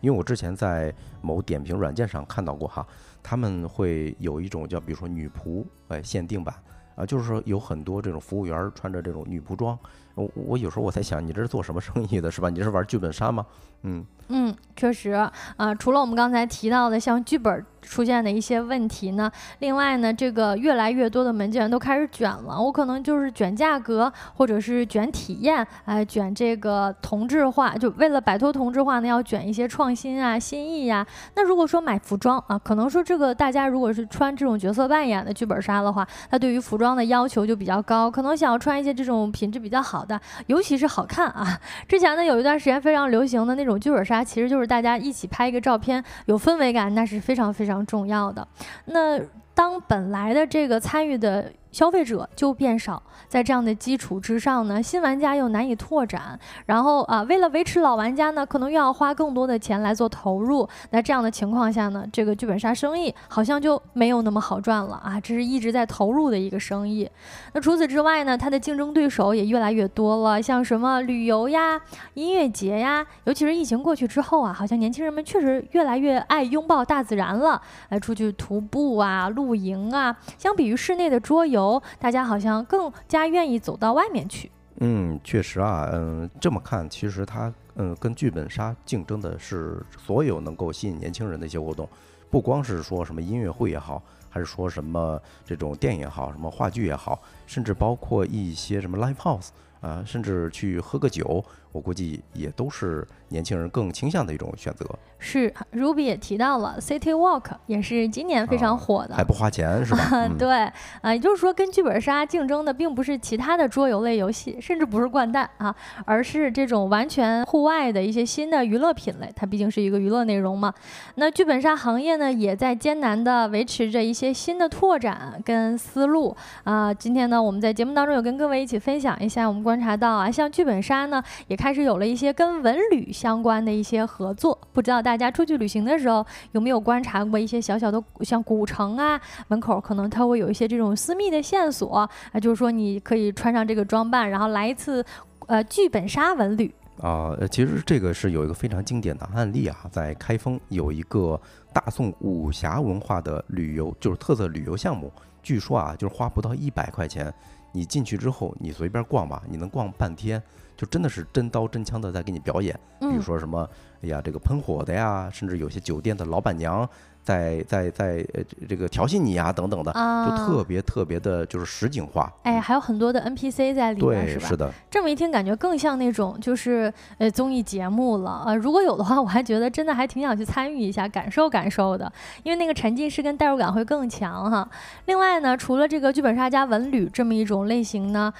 因为我之前在某点评软件上看到过哈，他们会有一种叫比如说女仆哎限定版啊，就是说有很多这种服务员穿着这种女仆装。我我有时候我在想，你这是做什么生意的，是吧？你是玩剧本杀吗？嗯嗯，确实啊，除了我们刚才提到的像剧本。出现的一些问题呢？另外呢，这个越来越多的门店都开始卷了。我可能就是卷价格，或者是卷体验，哎，卷这个同质化。就为了摆脱同质化呢，要卷一些创新啊、新意呀。那如果说买服装啊，可能说这个大家如果是穿这种角色扮演的剧本杀的话，他对于服装的要求就比较高，可能想要穿一些这种品质比较好的，尤其是好看啊。之前呢，有一段时间非常流行的那种剧本杀，其实就是大家一起拍一个照片，有氛围感，那是非常非常。重要的，那当本来的这个参与的。消费者就变少，在这样的基础之上呢，新玩家又难以拓展，然后啊，为了维持老玩家呢，可能又要花更多的钱来做投入。那这样的情况下呢，这个剧本杀生意好像就没有那么好赚了啊！这是一直在投入的一个生意。那除此之外呢，它的竞争对手也越来越多了，像什么旅游呀、音乐节呀，尤其是疫情过去之后啊，好像年轻人们确实越来越爱拥抱大自然了，来出去徒步啊、露营啊。相比于室内的桌游。游，大家好像更加愿意走到外面去。嗯，确实啊，嗯，这么看，其实它，嗯，跟剧本杀竞争的是所有能够吸引年轻人的一些活动，不光是说什么音乐会也好，还是说什么这种电影也好，什么话剧也好，甚至包括一些什么 live house 啊，甚至去喝个酒。我估计也都是年轻人更倾向的一种选择。是，Ruby 也提到了 City Walk，也是今年非常火的，还不花钱是吧？对，啊，也就是说跟剧本杀竞争的并不是其他的桌游类游戏，甚至不是掼蛋啊，而是这种完全户外的一些新的娱乐品类。它毕竟是一个娱乐内容嘛。那剧本杀行业呢，也在艰难的维持着一些新的拓展跟思路啊。今天呢，我们在节目当中有跟各位一起分享一下，我们观察到啊，像剧本杀呢，也开。开始有了一些跟文旅相关的一些合作，不知道大家出去旅行的时候有没有观察过一些小小的像古城啊门口，可能它会有一些这种私密的线索啊，就是说你可以穿上这个装扮，然后来一次呃剧本杀文旅啊。其实这个是有一个非常经典的案例啊，在开封有一个大宋武侠文化的旅游，就是特色旅游项目，据说啊就是花不到一百块钱，你进去之后你随便逛吧，你能逛半天。就真的是真刀真枪的在给你表演，比如说什么，哎呀，这个喷火的呀，甚至有些酒店的老板娘在在在呃这个调戏你呀等等的，就特别特别的就是实景化。哎，还有很多的 NPC 在里面，是吧？是的。这么一听，感觉更像那种就是呃综艺节目了啊。如果有的话，我还觉得真的还挺想去参与一下，感受感受的，因为那个沉浸式跟代入感会更强哈。另外呢，除了这个剧本杀加文旅这么一种类型呢。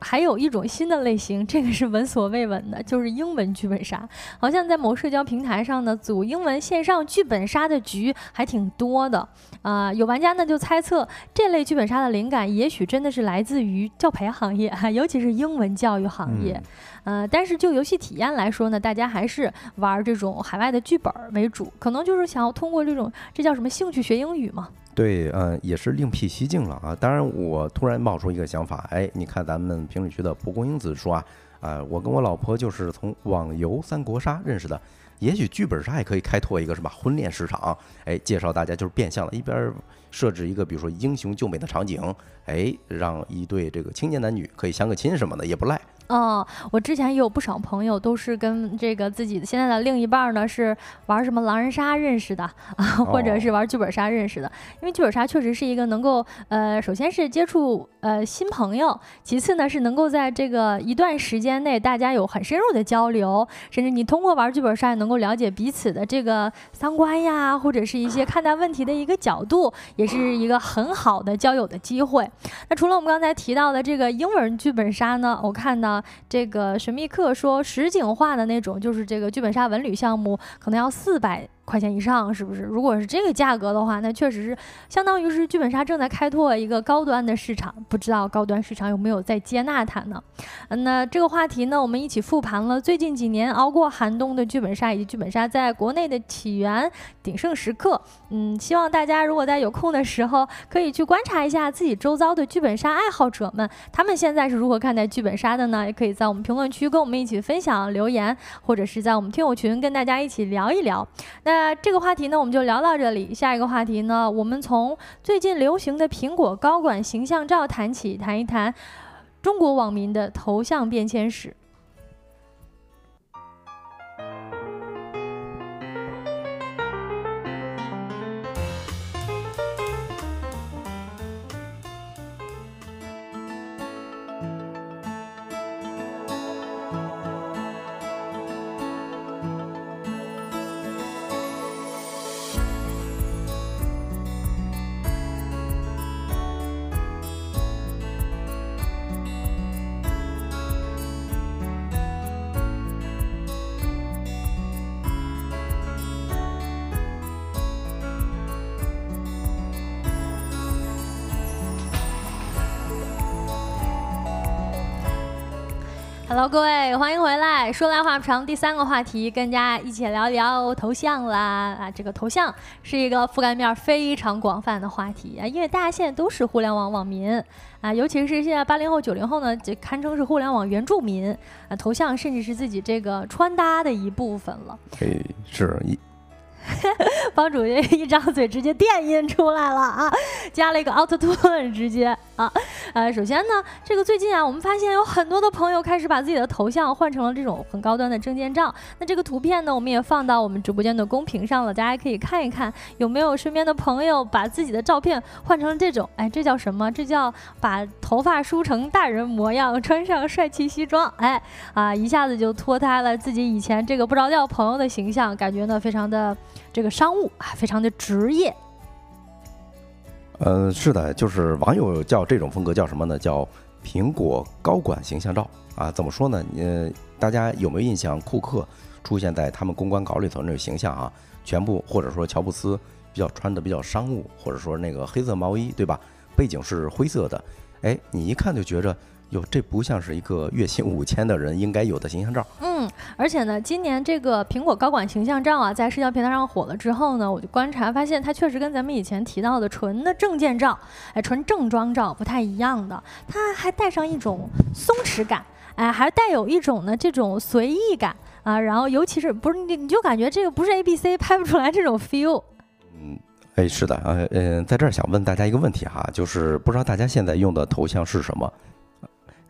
还有一种新的类型，这个是闻所未闻的，就是英文剧本杀。好像在某社交平台上呢，组英文线上剧本杀的局还挺多的啊。有玩家呢就猜测，这类剧本杀的灵感也许真的是来自于教培行业哈，尤其是英文教育行业。呃，但是就游戏体验来说呢，大家还是玩这种海外的剧本为主，可能就是想要通过这种，这叫什么兴趣学英语嘛。对，嗯，也是另辟蹊径了啊！当然，我突然冒出一个想法，哎，你看咱们评论区的蒲公英子说啊，啊，我跟我老婆就是从网游三国杀认识的，也许剧本杀也可以开拓一个什么婚恋市场，哎，介绍大家就是变相的，一边设置一个比如说英雄救美的场景，哎，让一对这个青年男女可以相个亲什么的也不赖。哦，我之前也有不少朋友都是跟这个自己现在的另一半呢，是玩什么狼人杀认识的啊，或者是玩剧本杀认识的。因为剧本杀确实是一个能够，呃，首先是接触呃新朋友，其次呢是能够在这个一段时间内大家有很深入的交流，甚至你通过玩剧本杀也能够了解彼此的这个三观呀，或者是一些看待问题的一个角度，也是一个很好的交友的机会。那除了我们刚才提到的这个英文剧本杀呢，我看到。这个神秘客说实景化的那种，就是这个剧本杀文旅项目，可能要四百。块钱以上是不是？如果是这个价格的话，那确实是相当于是剧本杀正在开拓一个高端的市场，不知道高端市场有没有在接纳它呢？嗯，那这个话题呢，我们一起复盘了最近几年熬过寒冬的剧本杀以及剧本杀在国内的起源、鼎盛时刻。嗯，希望大家如果在有空的时候，可以去观察一下自己周遭的剧本杀爱好者们，他们现在是如何看待剧本杀的呢？也可以在我们评论区跟我们一起分享留言，或者是在我们听友群跟大家一起聊一聊。那那这个话题呢，我们就聊到这里。下一个话题呢，我们从最近流行的苹果高管形象照谈起，谈一谈中国网民的头像变迁史。Hello，各位，欢迎回来。说来话不长，第三个话题，跟大家一起聊聊头像啦。啊，这个头像是一个覆盖面非常广泛的话题啊，因为大家现在都是互联网网民啊，尤其是现在八零后、九零后呢，就堪称是互联网原住民啊。头像甚至是自己这个穿搭的一部分了。哎，是一。帮主一张嘴直接电音出来了啊，加了一个 Auto Tune 直接啊。呃，首先呢，这个最近啊，我们发现有很多的朋友开始把自己的头像换成了这种很高端的证件照。那这个图片呢，我们也放到我们直播间的公屏上了，大家可以看一看，有没有身边的朋友把自己的照片换成了这种？哎，这叫什么？这叫把头发梳成大人模样，穿上帅气西装，哎啊，一下子就脱胎了自己以前这个不着调朋友的形象，感觉呢非常的这个商务啊，非常的职业。呃，是的，就是网友叫这种风格叫什么呢？叫苹果高管形象照啊？怎么说呢？呃，大家有没有印象？库克出现在他们公关稿里头那个形象啊，全部或者说乔布斯比较穿的比较商务，或者说那个黑色毛衣，对吧？背景是灰色的，哎，你一看就觉着。哟，这不像是一个月薪五千的人应该有的形象照。嗯，而且呢，今年这个苹果高管形象照啊，在社交平台上火了之后呢，我就观察发现，它确实跟咱们以前提到的纯的证件照，哎，纯正装照不太一样的，它还带上一种松弛感，哎，还带有一种呢这种随意感啊。然后，尤其是不是你你就感觉这个不是 A B C 拍不出来这种 feel。嗯，哎，是的，呃嗯，在这儿想问大家一个问题哈，就是不知道大家现在用的头像是什么？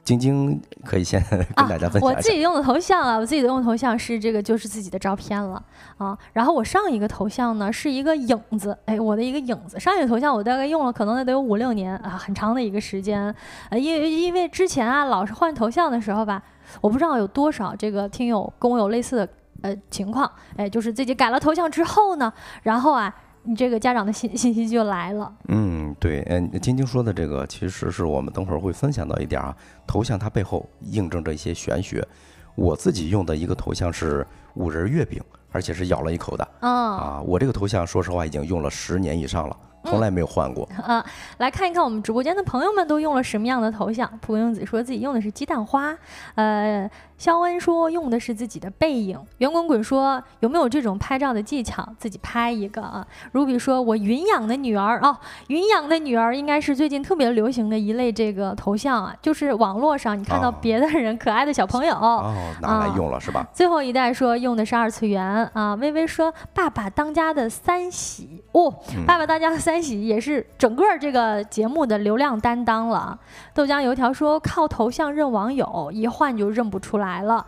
晶晶可以先 跟大家分享我自己用的头像啊，我自己用的头像是这个，就是自己的照片了啊。然后我上一个头像呢是一个影子，哎，我的一个影子。上一个头像我大概用了可能得有五六年啊，很长的一个时间。呃，因为因为之前啊老是换头像的时候吧，我不知道有多少这个听友跟我有类似的呃情况，哎，就是自己改了头像之后呢，然后啊。你这个家长的信信息就来了。嗯，对，嗯，晶晶说的这个，其实是我们等会儿会分享到一点啊。头像它背后印证着一些玄学。我自己用的一个头像是五仁月饼，而且是咬了一口的。啊，我这个头像说实话已经用了十年以上了。从来没有换过啊！来看一看我们直播间的朋友们都用了什么样的头像。蒲公英子说自己用的是鸡蛋花，呃，肖恩说用的是自己的背影。圆滚滚说有没有这种拍照的技巧，自己拍一个啊？Ruby 说我云养的女儿哦，云养的女儿应该是最近特别流行的一类这个头像啊，就是网络上你看到别的人可爱的小朋友哦，拿来用了是吧？最后一代说用的是二次元啊。微微说爸爸当家的三喜哦，爸爸当家的三。三喜也是整个这个节目的流量担当了。豆浆油条说靠头像认网友，一换就认不出来了，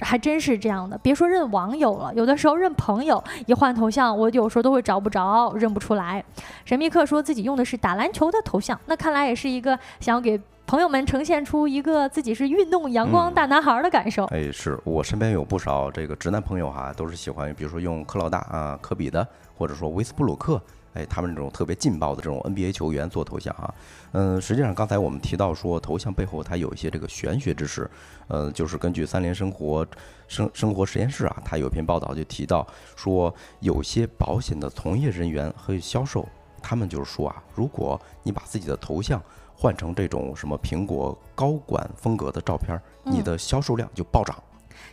还真是这样的。别说认网友了，有的时候认朋友，一换头像，我有时候都会找不着，认不出来。神秘客说自己用的是打篮球的头像，那看来也是一个想要给朋友们呈现出一个自己是运动阳光大男孩的感受。哎，是我身边有不少这个直男朋友哈，都是喜欢，比如说用克老大啊、科比的，或者说维斯布鲁克。哎，他们这种特别劲爆的这种 NBA 球员做头像啊，嗯，实际上刚才我们提到说头像背后它有一些这个玄学知识，呃，就是根据三联生活生生活实验室啊，它有篇报道就提到说，有些保险的从业人员和销售，他们就是说啊，如果你把自己的头像换成这种什么苹果高管风格的照片，你的销售量就暴涨。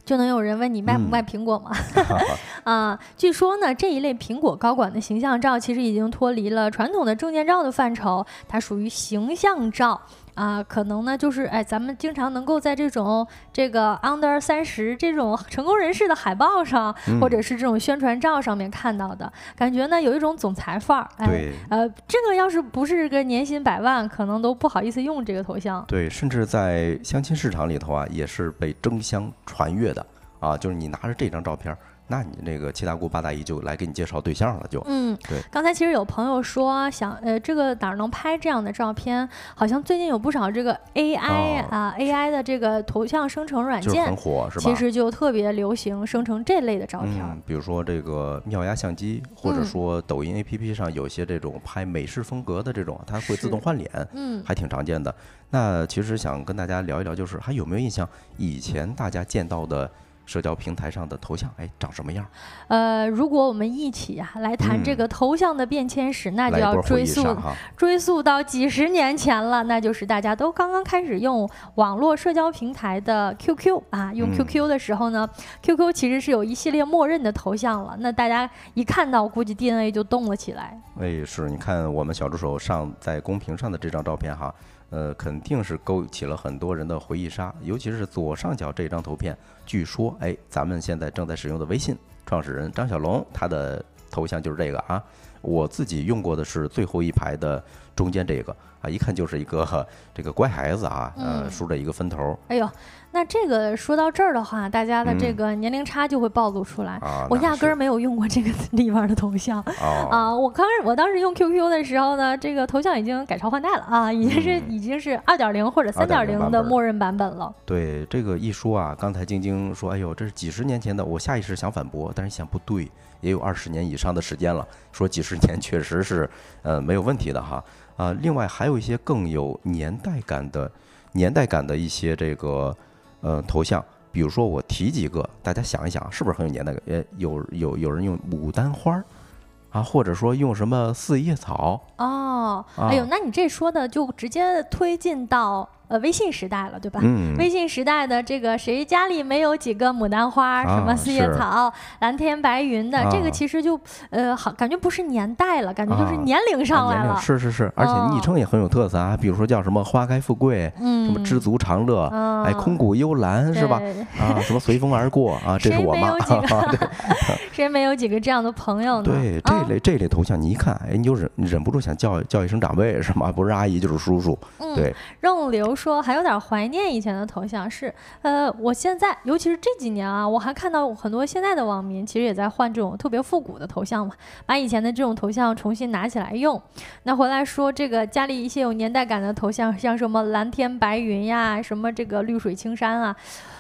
就能有人问你卖不卖苹果吗？啊，据说呢，这一类苹果高管的形象照其实已经脱离了传统的证件照的范畴，它属于形象照。啊，可能呢，就是哎，咱们经常能够在这种这个 under 三十这种成功人士的海报上，或者是这种宣传照上面看到的，感觉呢有一种总裁范儿。对，呃，这个要是不是个年薪百万，可能都不好意思用这个头像。对，甚至在相亲市场里头啊，也是被争相传阅的啊，就是你拿着这张照片。那你那个七大姑八大姨就来给你介绍对象了，就嗯，对。刚才其实有朋友说想，呃，这个哪儿能拍这样的照片？好像最近有不少这个 AI 啊，AI 的这个头像生成软件很火，是吧？其实就特别流行生成这类的照片。嗯，比如说这个妙压相机，或者说抖音 APP 上有些这种拍美式风格的这种，它会自动换脸，嗯，还挺常见的。那其实想跟大家聊一聊，就是还有没有印象以前大家见到的？社交平台上的头像，哎，长什么样？呃，如果我们一起啊来谈这个头像的变迁史，那就要追溯追溯到几十年前了。那就是大家都刚刚开始用网络社交平台的 QQ 啊，用 QQ 的时候呢，QQ 其实是有一系列默认的头像了。那大家一看到，估计 DNA 就动了起来。哎，是你看我们小助手上在公屏上的这张照片哈。呃，肯定是勾起了很多人的回忆杀，尤其是左上角这张图片。据说，哎，咱们现在正在使用的微信创始人张小龙，他的头像就是这个啊。我自己用过的是最后一排的中间这个啊，一看就是一个这个乖孩子啊，呃，梳着一个分头。哎呦，那这个说到这儿的话，大家的这个年龄差就会暴露出来。我压根儿没有用过这个 地方的头像啊。我刚我当时用 QQ 的时候呢，这个头像已经改朝换代了啊，已经是已经是二点零或者三点零的默认版本了。对这个一说啊，刚才晶晶说，哎呦，这是几十年前的，我下意识想反驳，但是想不对。也有二十年以上的时间了，说几十年确实是，呃，没有问题的哈。啊，另外还有一些更有年代感的、年代感的一些这个呃头像，比如说我提几个，大家想一想，是不是很有年代感？呃，有有有人用牡丹花儿啊，或者说用什么四叶草哦。哎呦，那你这说的就直接推进到。呃，微信时代了，对吧？嗯。微信时代的这个，谁家里没有几个牡丹花、什么四叶草、蓝天白云的？这个其实就呃，好感觉不是年代了，感觉就是年龄上来了。是是是，而且昵称也很有特色啊，比如说叫什么“花开富贵”，什么“知足常乐”，哎，“空谷幽兰”是吧？啊，什么“随风而过”啊，这是我妈。谁没有几个这样的朋友呢？对，这类这类头像你一看，哎，你就忍忍不住想叫叫一声长辈是吗？不是阿姨就是叔叔。对。任流。说还有点怀念以前的头像是，呃，我现在尤其是这几年啊，我还看到很多现在的网民其实也在换这种特别复古的头像嘛，把以前的这种头像重新拿起来用。那回来说这个家里一些有年代感的头像，像什么蓝天白云呀，什么这个绿水青山啊，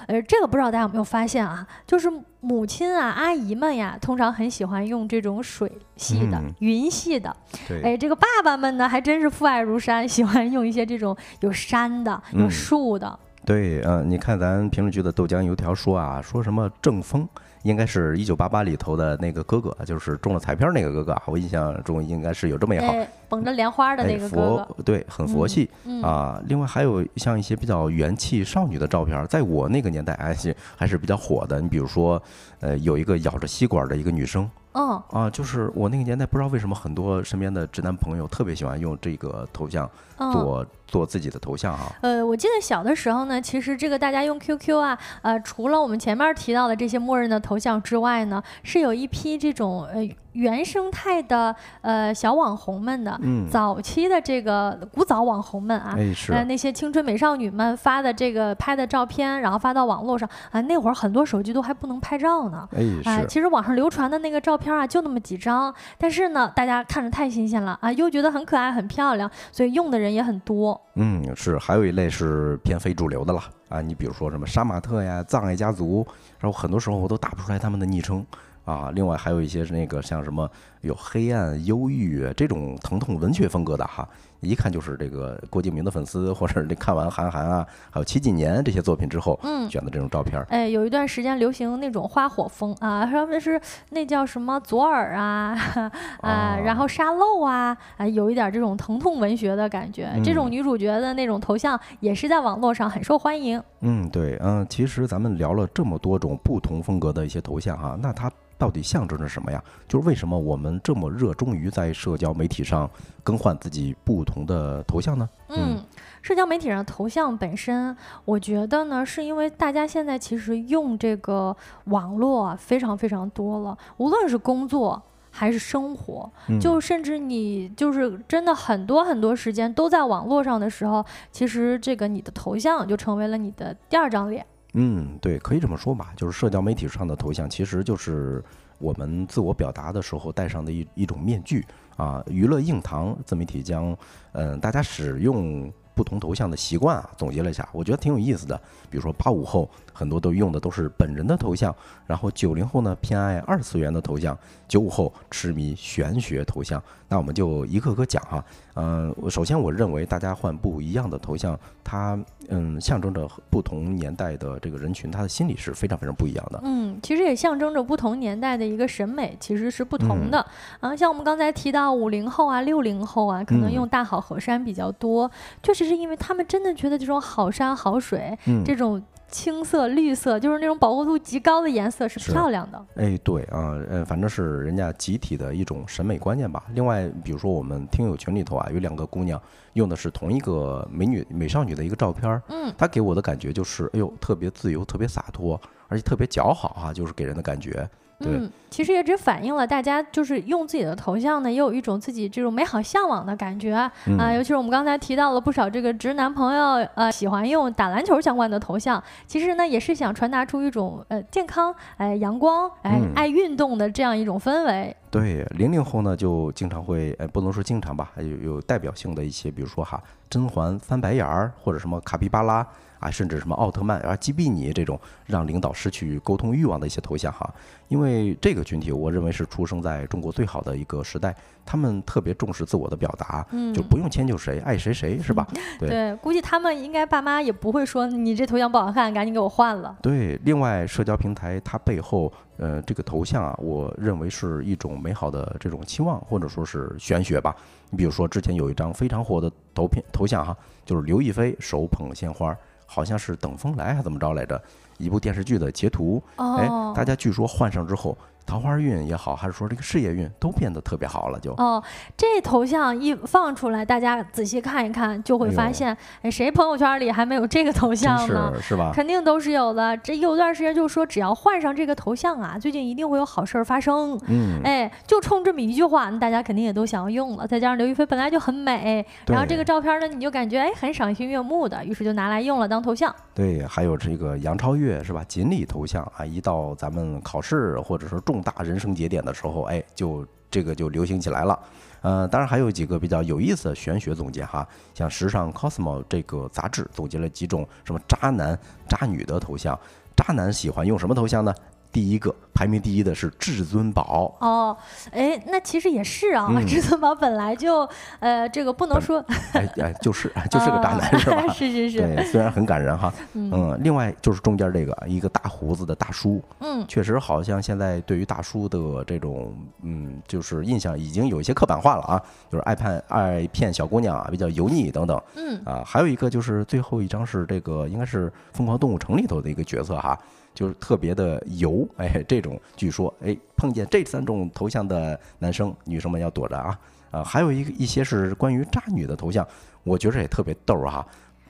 呃，这个不知道大家有没有发现啊？就是母亲啊、阿姨们呀，通常很喜欢用这种水系的、云系的。哎，这个爸爸们呢，还真是父爱如山，喜欢用一些这种有山。的有树的，对，嗯，你看咱评论区的豆浆油条说啊，说什么正风，应该是一九八八里头的那个哥哥，就是中了彩票那个哥哥，我印象中应该是有这么一号，捧着莲花的那个哥哥，对，很佛系啊。另外还有像一些比较元气少女的照片，在我那个年代还是还是比较火的。你比如说，呃，有一个咬着吸管的一个女生。嗯啊，就是我那个年代，不知道为什么很多身边的直男朋友特别喜欢用这个头像做做自己的头像哈。呃，我记得小的时候呢，其实这个大家用 QQ 啊，呃，除了我们前面提到的这些默认的头像之外呢，是有一批这种呃。原生态的呃小网红们的，早期的这个古早网红们啊，呃那些青春美少女们发的这个拍的照片，然后发到网络上啊，那会儿很多手机都还不能拍照呢，哎，其实网上流传的那个照片啊，就那么几张，但是呢，大家看着太新鲜了啊，又觉得很可爱很漂亮，所以用的人人也很多。嗯，是，还有一类是偏非主流的了啊，你比如说什么杀马特呀、藏爱家族，然后很多时候我都打不出来他们的昵称。啊，另外还有一些是那个像什么有黑暗、忧郁这种疼痛文学风格的哈。一看就是这个郭敬明的粉丝，或者你看完韩寒啊，还有七几年这些作品之后，嗯，选的这种照片。哎，有一段时间流行那种花火风啊，他们是那叫什么左耳啊啊，然后沙漏啊，啊，有一点这种疼痛文学的感觉。这种女主角的那种头像也是在网络上很受欢迎。嗯，对，嗯，其实咱们聊了这么多种不同风格的一些头像哈，那它。到底象征着什么呀？就是为什么我们这么热衷于在社交媒体上更换自己不同的头像呢？嗯，社交媒体上头像本身，我觉得呢，是因为大家现在其实用这个网络非常非常多了，无论是工作还是生活，就甚至你就是真的很多很多时间都在网络上的时候，其实这个你的头像就成为了你的第二张脸。嗯，对，可以这么说吧，就是社交媒体上的头像，其实就是我们自我表达的时候戴上的一一种面具啊。娱乐硬糖自媒体将，嗯，大家使用不同头像的习惯啊，总结了一下，我觉得挺有意思的。比如说八五后很多都用的都是本人的头像，然后九零后呢偏爱二次元的头像，九五后痴迷玄学头像。那我们就一个个讲哈，嗯，首先我认为大家换不一样的头像，它嗯象征着不同年代的这个人群，他的心理是非常非常不一样的。嗯，其实也象征着不同年代的一个审美其实是不同的啊。像我们刚才提到五零后啊、六零后啊，可能用大好河山比较多，确实是因为他们真的觉得这种好山好水，这种。青色、绿色，就是那种饱和度极高的颜色，是漂亮的。哎，对啊，呃，反正是人家集体的一种审美观念吧。另外，比如说我们听友群里头啊，有两个姑娘用的是同一个美女、美少女的一个照片，嗯，她给我的感觉就是，哎呦，特别自由，特别洒脱，而且特别姣好啊，就是给人的感觉。对。其实也只反映了大家就是用自己的头像呢，也有一种自己这种美好向往的感觉啊。尤其是我们刚才提到了不少这个直男朋友，呃，喜欢用打篮球相关的头像。其实呢，也是想传达出一种呃健康、哎阳光、哎爱运动的这样一种氛围。对，零零后呢就经常会，呃，不能说经常吧，有有代表性的一些，比如说哈，甄嬛翻白眼儿，或者什么卡皮巴拉。啊，甚至什么奥特曼啊击毙你这种让领导失去沟通欲望的一些头像哈，因为这个群体，我认为是出生在中国最好的一个时代，他们特别重视自我的表达，就不用迁就谁，爱谁谁是吧？对，估计他们应该爸妈也不会说你这头像不好看，赶紧给我换了。对，另外社交平台它背后，呃，这个头像啊，我认为是一种美好的这种期望，或者说是玄学吧。你比如说之前有一张非常火的头片头像哈，就是刘亦菲手捧鲜花。好像是等风来还怎么着来着？一部电视剧的截图，哎，大家据说换上之后。桃花运也好，还是说这个事业运都变得特别好了，就哦，这头像一放出来，大家仔细看一看，就会发现，哎，谁朋友圈里还没有这个头像呢？是吧？肯定都是有的。这有段时间就说，只要换上这个头像啊，最近一定会有好事儿发生。嗯，哎，就冲这么一句话，那大家肯定也都想要用了。再加上刘亦菲本来就很美，然后这个照片呢，你就感觉哎很赏心悦目的，于是就拿来用了当头像。对，还有这个杨超越是吧？锦鲤头像啊，一到咱们考试或者说重。重大人生节点的时候，哎，就这个就流行起来了。呃，当然还有几个比较有意思的玄学总结哈，像时尚 Cosmo 这个杂志总结了几种什么渣男渣女的头像，渣男喜欢用什么头像呢？第一个排名第一的是至尊宝。哦，哎，那其实也是啊，至尊宝本来就呃，这个不能说，哎哎，就是就是个渣男是吧？是是是，对，虽然很感人哈，嗯，另外就是中间这个一个大胡子的大叔，嗯，确实好像现在对于大叔的这种嗯，就是印象已经有一些刻板化了啊，就是爱骗爱骗小姑娘啊，比较油腻等等，嗯。啊，还有一个就是最后一张是这个应该是《疯狂动物城》里头的一个角色哈。就是特别的油，哎，这种据说，哎，碰见这三种头像的男生，女生们要躲着啊，啊，还有一一些是关于渣女的头像，我觉着也特别逗哈。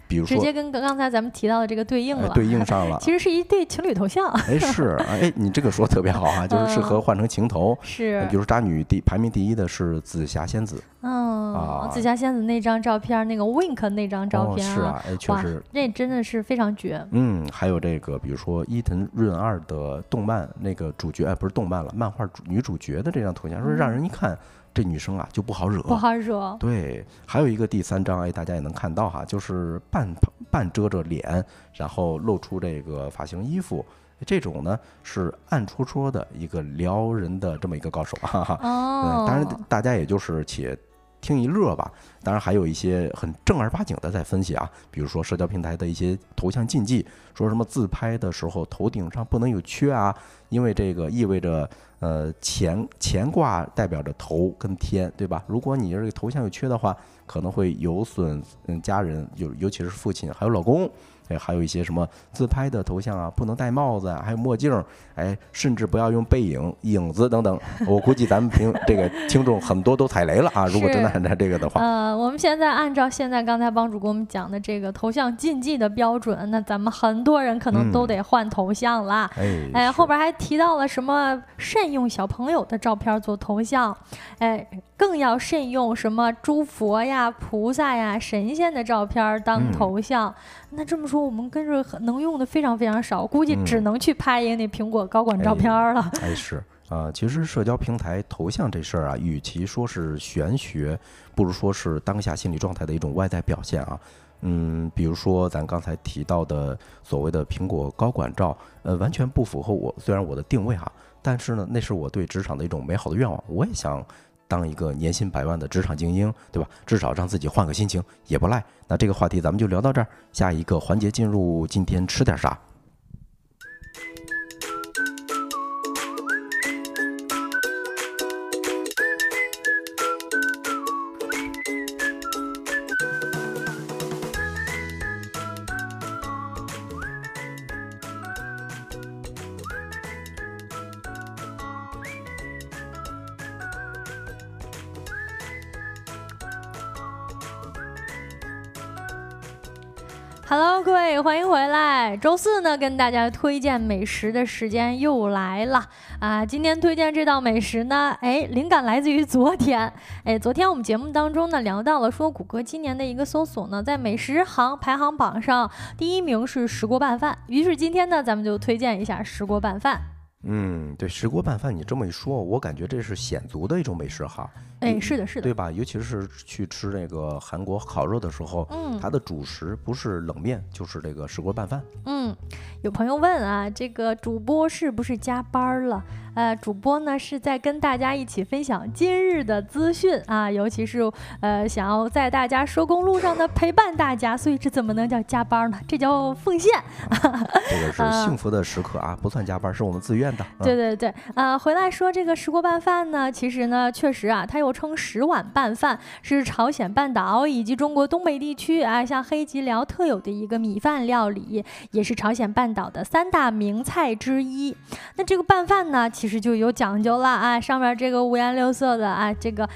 比如说，直接跟刚才咱们提到的这个对应了，对应上了。其实是一对情侣头像。哎，是，哎，你这个说特别好啊，就是适合换成情头。是。比如渣女第排名第一的是紫霞仙子。嗯。啊。紫霞仙子那张照片，那个 wink 那张照片啊。是啊，哎，确实。那真的是非常绝。嗯，还有这个，比如说伊藤润二的动漫那个主角，哎，不是动漫了，漫画主女主角的这张头像，说让人一看。这女生啊就不好惹，不好惹。对，还有一个第三张，哎，大家也能看到哈，就是半半遮着脸，然后露出这个发型衣服，这种呢是暗戳戳的一个撩人的这么一个高手，哈哈。哦。当然，大家也就是且听一乐吧。当然，还有一些很正儿八经的在分析啊，比如说社交平台的一些头像禁忌，说什么自拍的时候头顶上不能有缺啊，因为这个意味着。呃，乾乾卦代表着头跟天，对吧？如果你这个头像有缺的话，可能会有损嗯家人，尤尤其是父亲还有老公。哎，还有一些什么自拍的头像啊，不能戴帽子啊，还有墨镜，哎，甚至不要用背影、影子等等。我估计咱们平这个听众很多都踩雷了啊！如果真的按照这个的话，呃，我们现在按照现在刚才帮主给我们讲的这个头像禁忌的标准，那咱们很多人可能都得换头像啦。哎，哎，后边还提到了什么慎用小朋友的照片做头像，哎，更要慎用什么诸佛呀、菩萨呀、神仙的照片当头像。那这么说，我们跟着能用的非常非常少，估计只能去拍一个那苹果高管照片了。哎，是啊，其实社交平台头像这事儿啊，与其说是玄学，不如说是当下心理状态的一种外在表现啊。嗯，比如说咱刚才提到的所谓的苹果高管照，呃，完全不符合我虽然我的定位哈，但是呢，那是我对职场的一种美好的愿望，我也想。当一个年薪百万的职场精英，对吧？至少让自己换个心情也不赖。那这个话题咱们就聊到这儿，下一个环节进入今天吃点啥。哎。周四呢，跟大家推荐美食的时间又来了啊！今天推荐这道美食呢，哎，灵感来自于昨天。哎，昨天我们节目当中呢，聊到了说，谷歌今年的一个搜索呢，在美食行排行榜上第一名是石锅拌饭。于是今天呢，咱们就推荐一下石锅拌饭。嗯，对，石锅拌饭，你这么一说，我感觉这是鲜族的一种美食哈。哎，是的，是的，对吧？尤其是去吃那个韩国烤肉的时候，嗯，它的主食不是冷面，就是这个石锅拌饭。嗯，有朋友问啊，这个主播是不是加班了？呃，主播呢是在跟大家一起分享今日的资讯啊，尤其是呃，想要在大家收工路上呢陪伴大家，所以这怎么能叫加班呢？这叫奉献。这个是幸福的时刻啊，不算加班，是我们自愿的。对对对，啊，回来说这个石锅拌饭呢，其实呢，确实啊，它又。称石碗拌饭是朝鲜半岛以及中国东北地区啊，像黑吉辽特有的一个米饭料理，也是朝鲜半岛的三大名菜之一。那这个拌饭呢，其其实就有讲究了啊，上面这个五颜六色的啊，这个。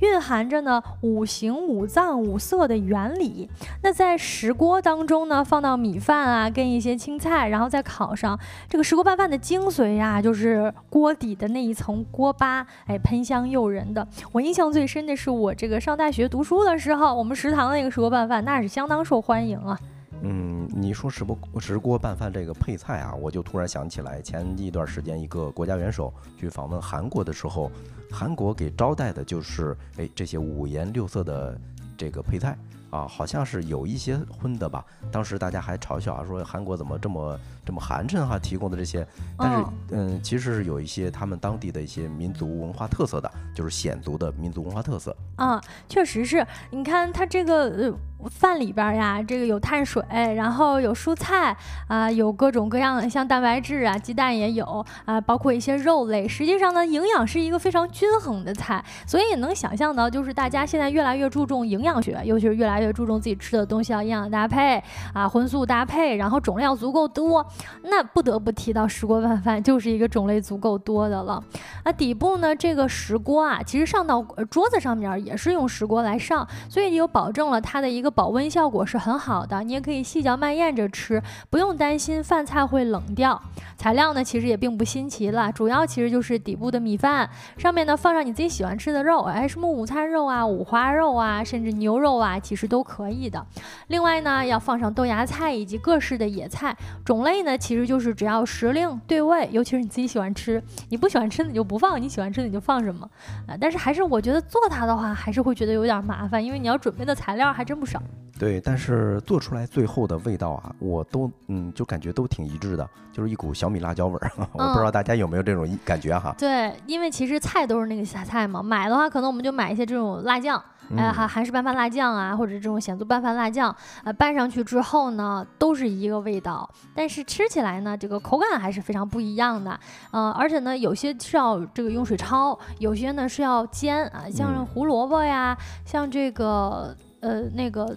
蕴含着呢五行五脏五色的原理。那在石锅当中呢，放到米饭啊，跟一些青菜，然后再烤上。这个石锅拌饭的精髓呀，就是锅底的那一层锅巴，哎，喷香诱人的。我印象最深的是我这个上大学读书的时候，我们食堂的那个石锅拌饭，那是相当受欢迎啊。嗯，你说石锅石锅拌饭这个配菜啊，我就突然想起来，前一段时间一个国家元首去访问韩国的时候，韩国给招待的就是哎这些五颜六色的这个配菜啊，好像是有一些荤的吧。当时大家还嘲笑啊，说韩国怎么这么这么寒碜哈，提供的这些。但是嗯，其实是有一些他们当地的一些民族文化特色的，就是鲜族的民族文化特色啊，确实是你看它这个呃。饭里边呀，这个有碳水，然后有蔬菜啊，有各种各样的像蛋白质啊，鸡蛋也有啊，包括一些肉类。实际上呢，营养是一个非常均衡的菜，所以能想象到，就是大家现在越来越注重营养学，尤其是越来越注重自己吃的东西要营养搭配啊，荤素搭配，然后种类要足够多。那不得不提到石锅拌饭，就是一个种类足够多的了。那底部呢，这个石锅啊，其实上到桌子上面也是用石锅来上，所以有保证了它的一个。保温效果是很好的，你也可以细嚼慢咽着吃，不用担心饭菜会冷掉。材料呢，其实也并不新奇了，主要其实就是底部的米饭，上面呢放上你自己喜欢吃的肉，哎，什么午餐肉啊、五花肉啊，甚至牛肉啊，其实都可以的。另外呢，要放上豆芽菜以及各式的野菜，种类呢其实就是只要时令对味，尤其是你自己喜欢吃，你不喜欢吃你就不放，你喜欢吃你就放什么啊。但是还是我觉得做它的话，还是会觉得有点麻烦，因为你要准备的材料还真不少。对，但是做出来最后的味道啊，我都嗯，就感觉都挺一致的，就是一股小米辣椒味儿。我不知道大家有没有这种感觉哈？对，因为其实菜都是那个下菜嘛，买的话可能我们就买一些这种辣酱，哎，韩韩式拌饭辣酱啊，或者这种显族拌饭辣酱，呃，拌上去之后呢，都是一个味道，但是吃起来呢，这个口感还是非常不一样的。呃，而且呢，有些是要这个用水焯，有些呢是要煎啊，像胡萝卜呀，像这个呃那个。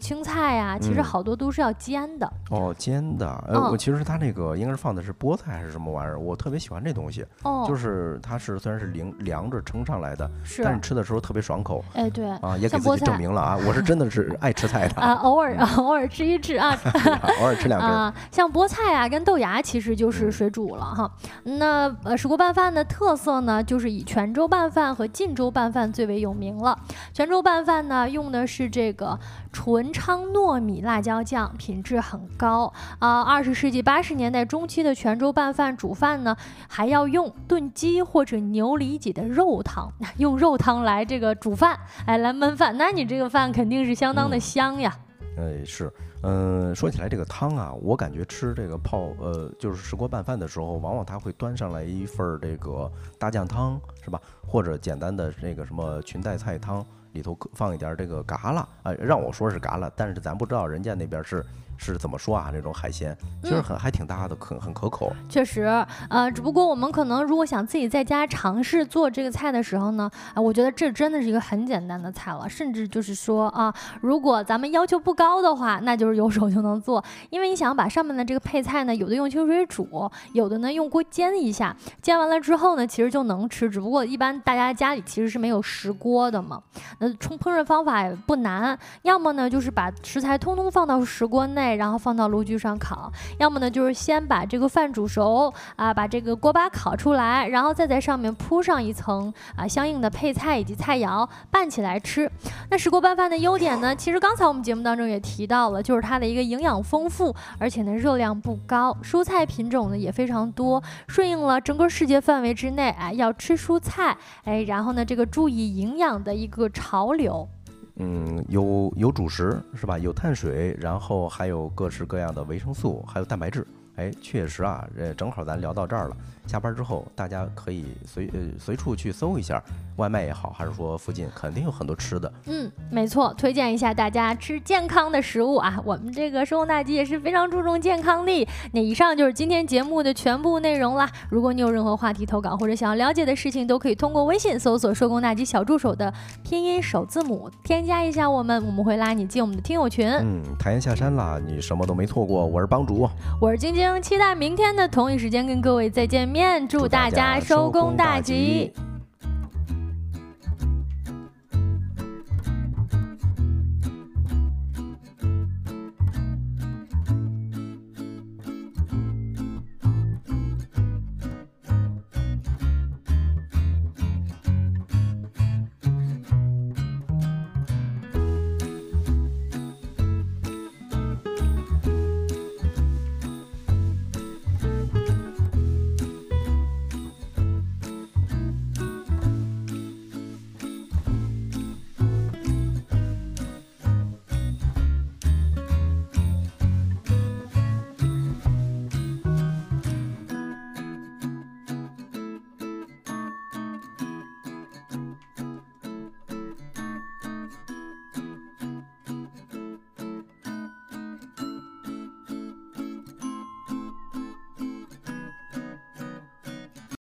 青菜呀，其实好多都是要煎的哦，煎的。呃，我其实它那个应该是放的是菠菜还是什么玩意儿？我特别喜欢这东西，哦，就是它是虽然是凉凉着盛上来的，是，但是吃的时候特别爽口。哎，对啊，也给自己证明了啊，我是真的是爱吃菜的 啊，偶尔偶尔吃一吃啊，偶尔吃两 根。像菠菜啊跟豆芽其实就是水煮了哈。那呃石锅拌饭的特色呢，就是以泉州拌饭和晋州拌饭最为有名了。泉州拌饭呢用的是这个。纯昌糯米辣椒酱品质很高啊！二十世纪八十年代中期的泉州拌饭煮饭呢，还要用炖鸡或者牛里脊的肉汤，用肉汤来这个煮饭，哎，来焖饭，那你这个饭肯定是相当的香呀。哎，是，嗯，说起来这个汤啊，我感觉吃这个泡呃，就是石锅拌饭的时候，往往他会端上来一份这个大酱汤，是吧？或者简单的那个什么裙带菜汤。里头放一点这个嘎啦啊，让我说是嘎啦，但是咱不知道人家那边是是怎么说啊？这种海鲜其实很还挺搭的，很很可口。确实，呃，只不过我们可能如果想自己在家尝试做这个菜的时候呢，啊，我觉得这真的是一个很简单的菜了，甚至就是说啊，如果咱们要求不高的话，那就是有手就能做，因为你想把上面的这个配菜呢，有的用清水煮，有的呢用锅煎一下，煎完了之后呢，其实就能吃。只不过一般大家家里其实是没有石锅的嘛，那冲烹饪方法也不难，要么呢就是把食材通通放到石锅内，然后放到炉具上烤；要么呢就是先把这个饭煮熟啊，把这个锅巴烤出来，然后再在上面铺上一层啊相应的配菜以及菜肴拌起来吃。那石锅拌饭的优点呢，其实刚才我们节目当中也提到了，就是它的一个营养丰富，而且呢热量不高，蔬菜品种呢也非常多，顺应了整个世界范围之内哎要吃蔬菜哎，然后呢这个注意营养的一个潮流。嗯，有有主食是吧？有碳水，然后还有各式各样的维生素，还有蛋白质。哎，确实啊，呃，正好咱聊到这儿了。下班之后，大家可以随呃随处去搜一下，外卖也好，还是说附近肯定有很多吃的。嗯，没错，推荐一下大家吃健康的食物啊。我们这个收工大吉也是非常注重健康的。那以上就是今天节目的全部内容啦。如果你有任何话题投稿或者想要了解的事情，都可以通过微信搜索“收工大吉小助手”的拼音首字母，添加一下我们，我们会拉你进我们的听友群。嗯，太阳下山啦，你什么都没错过。我是帮主，我是晶晶，期待明天的同一时间跟各位再见祝大家收工大吉。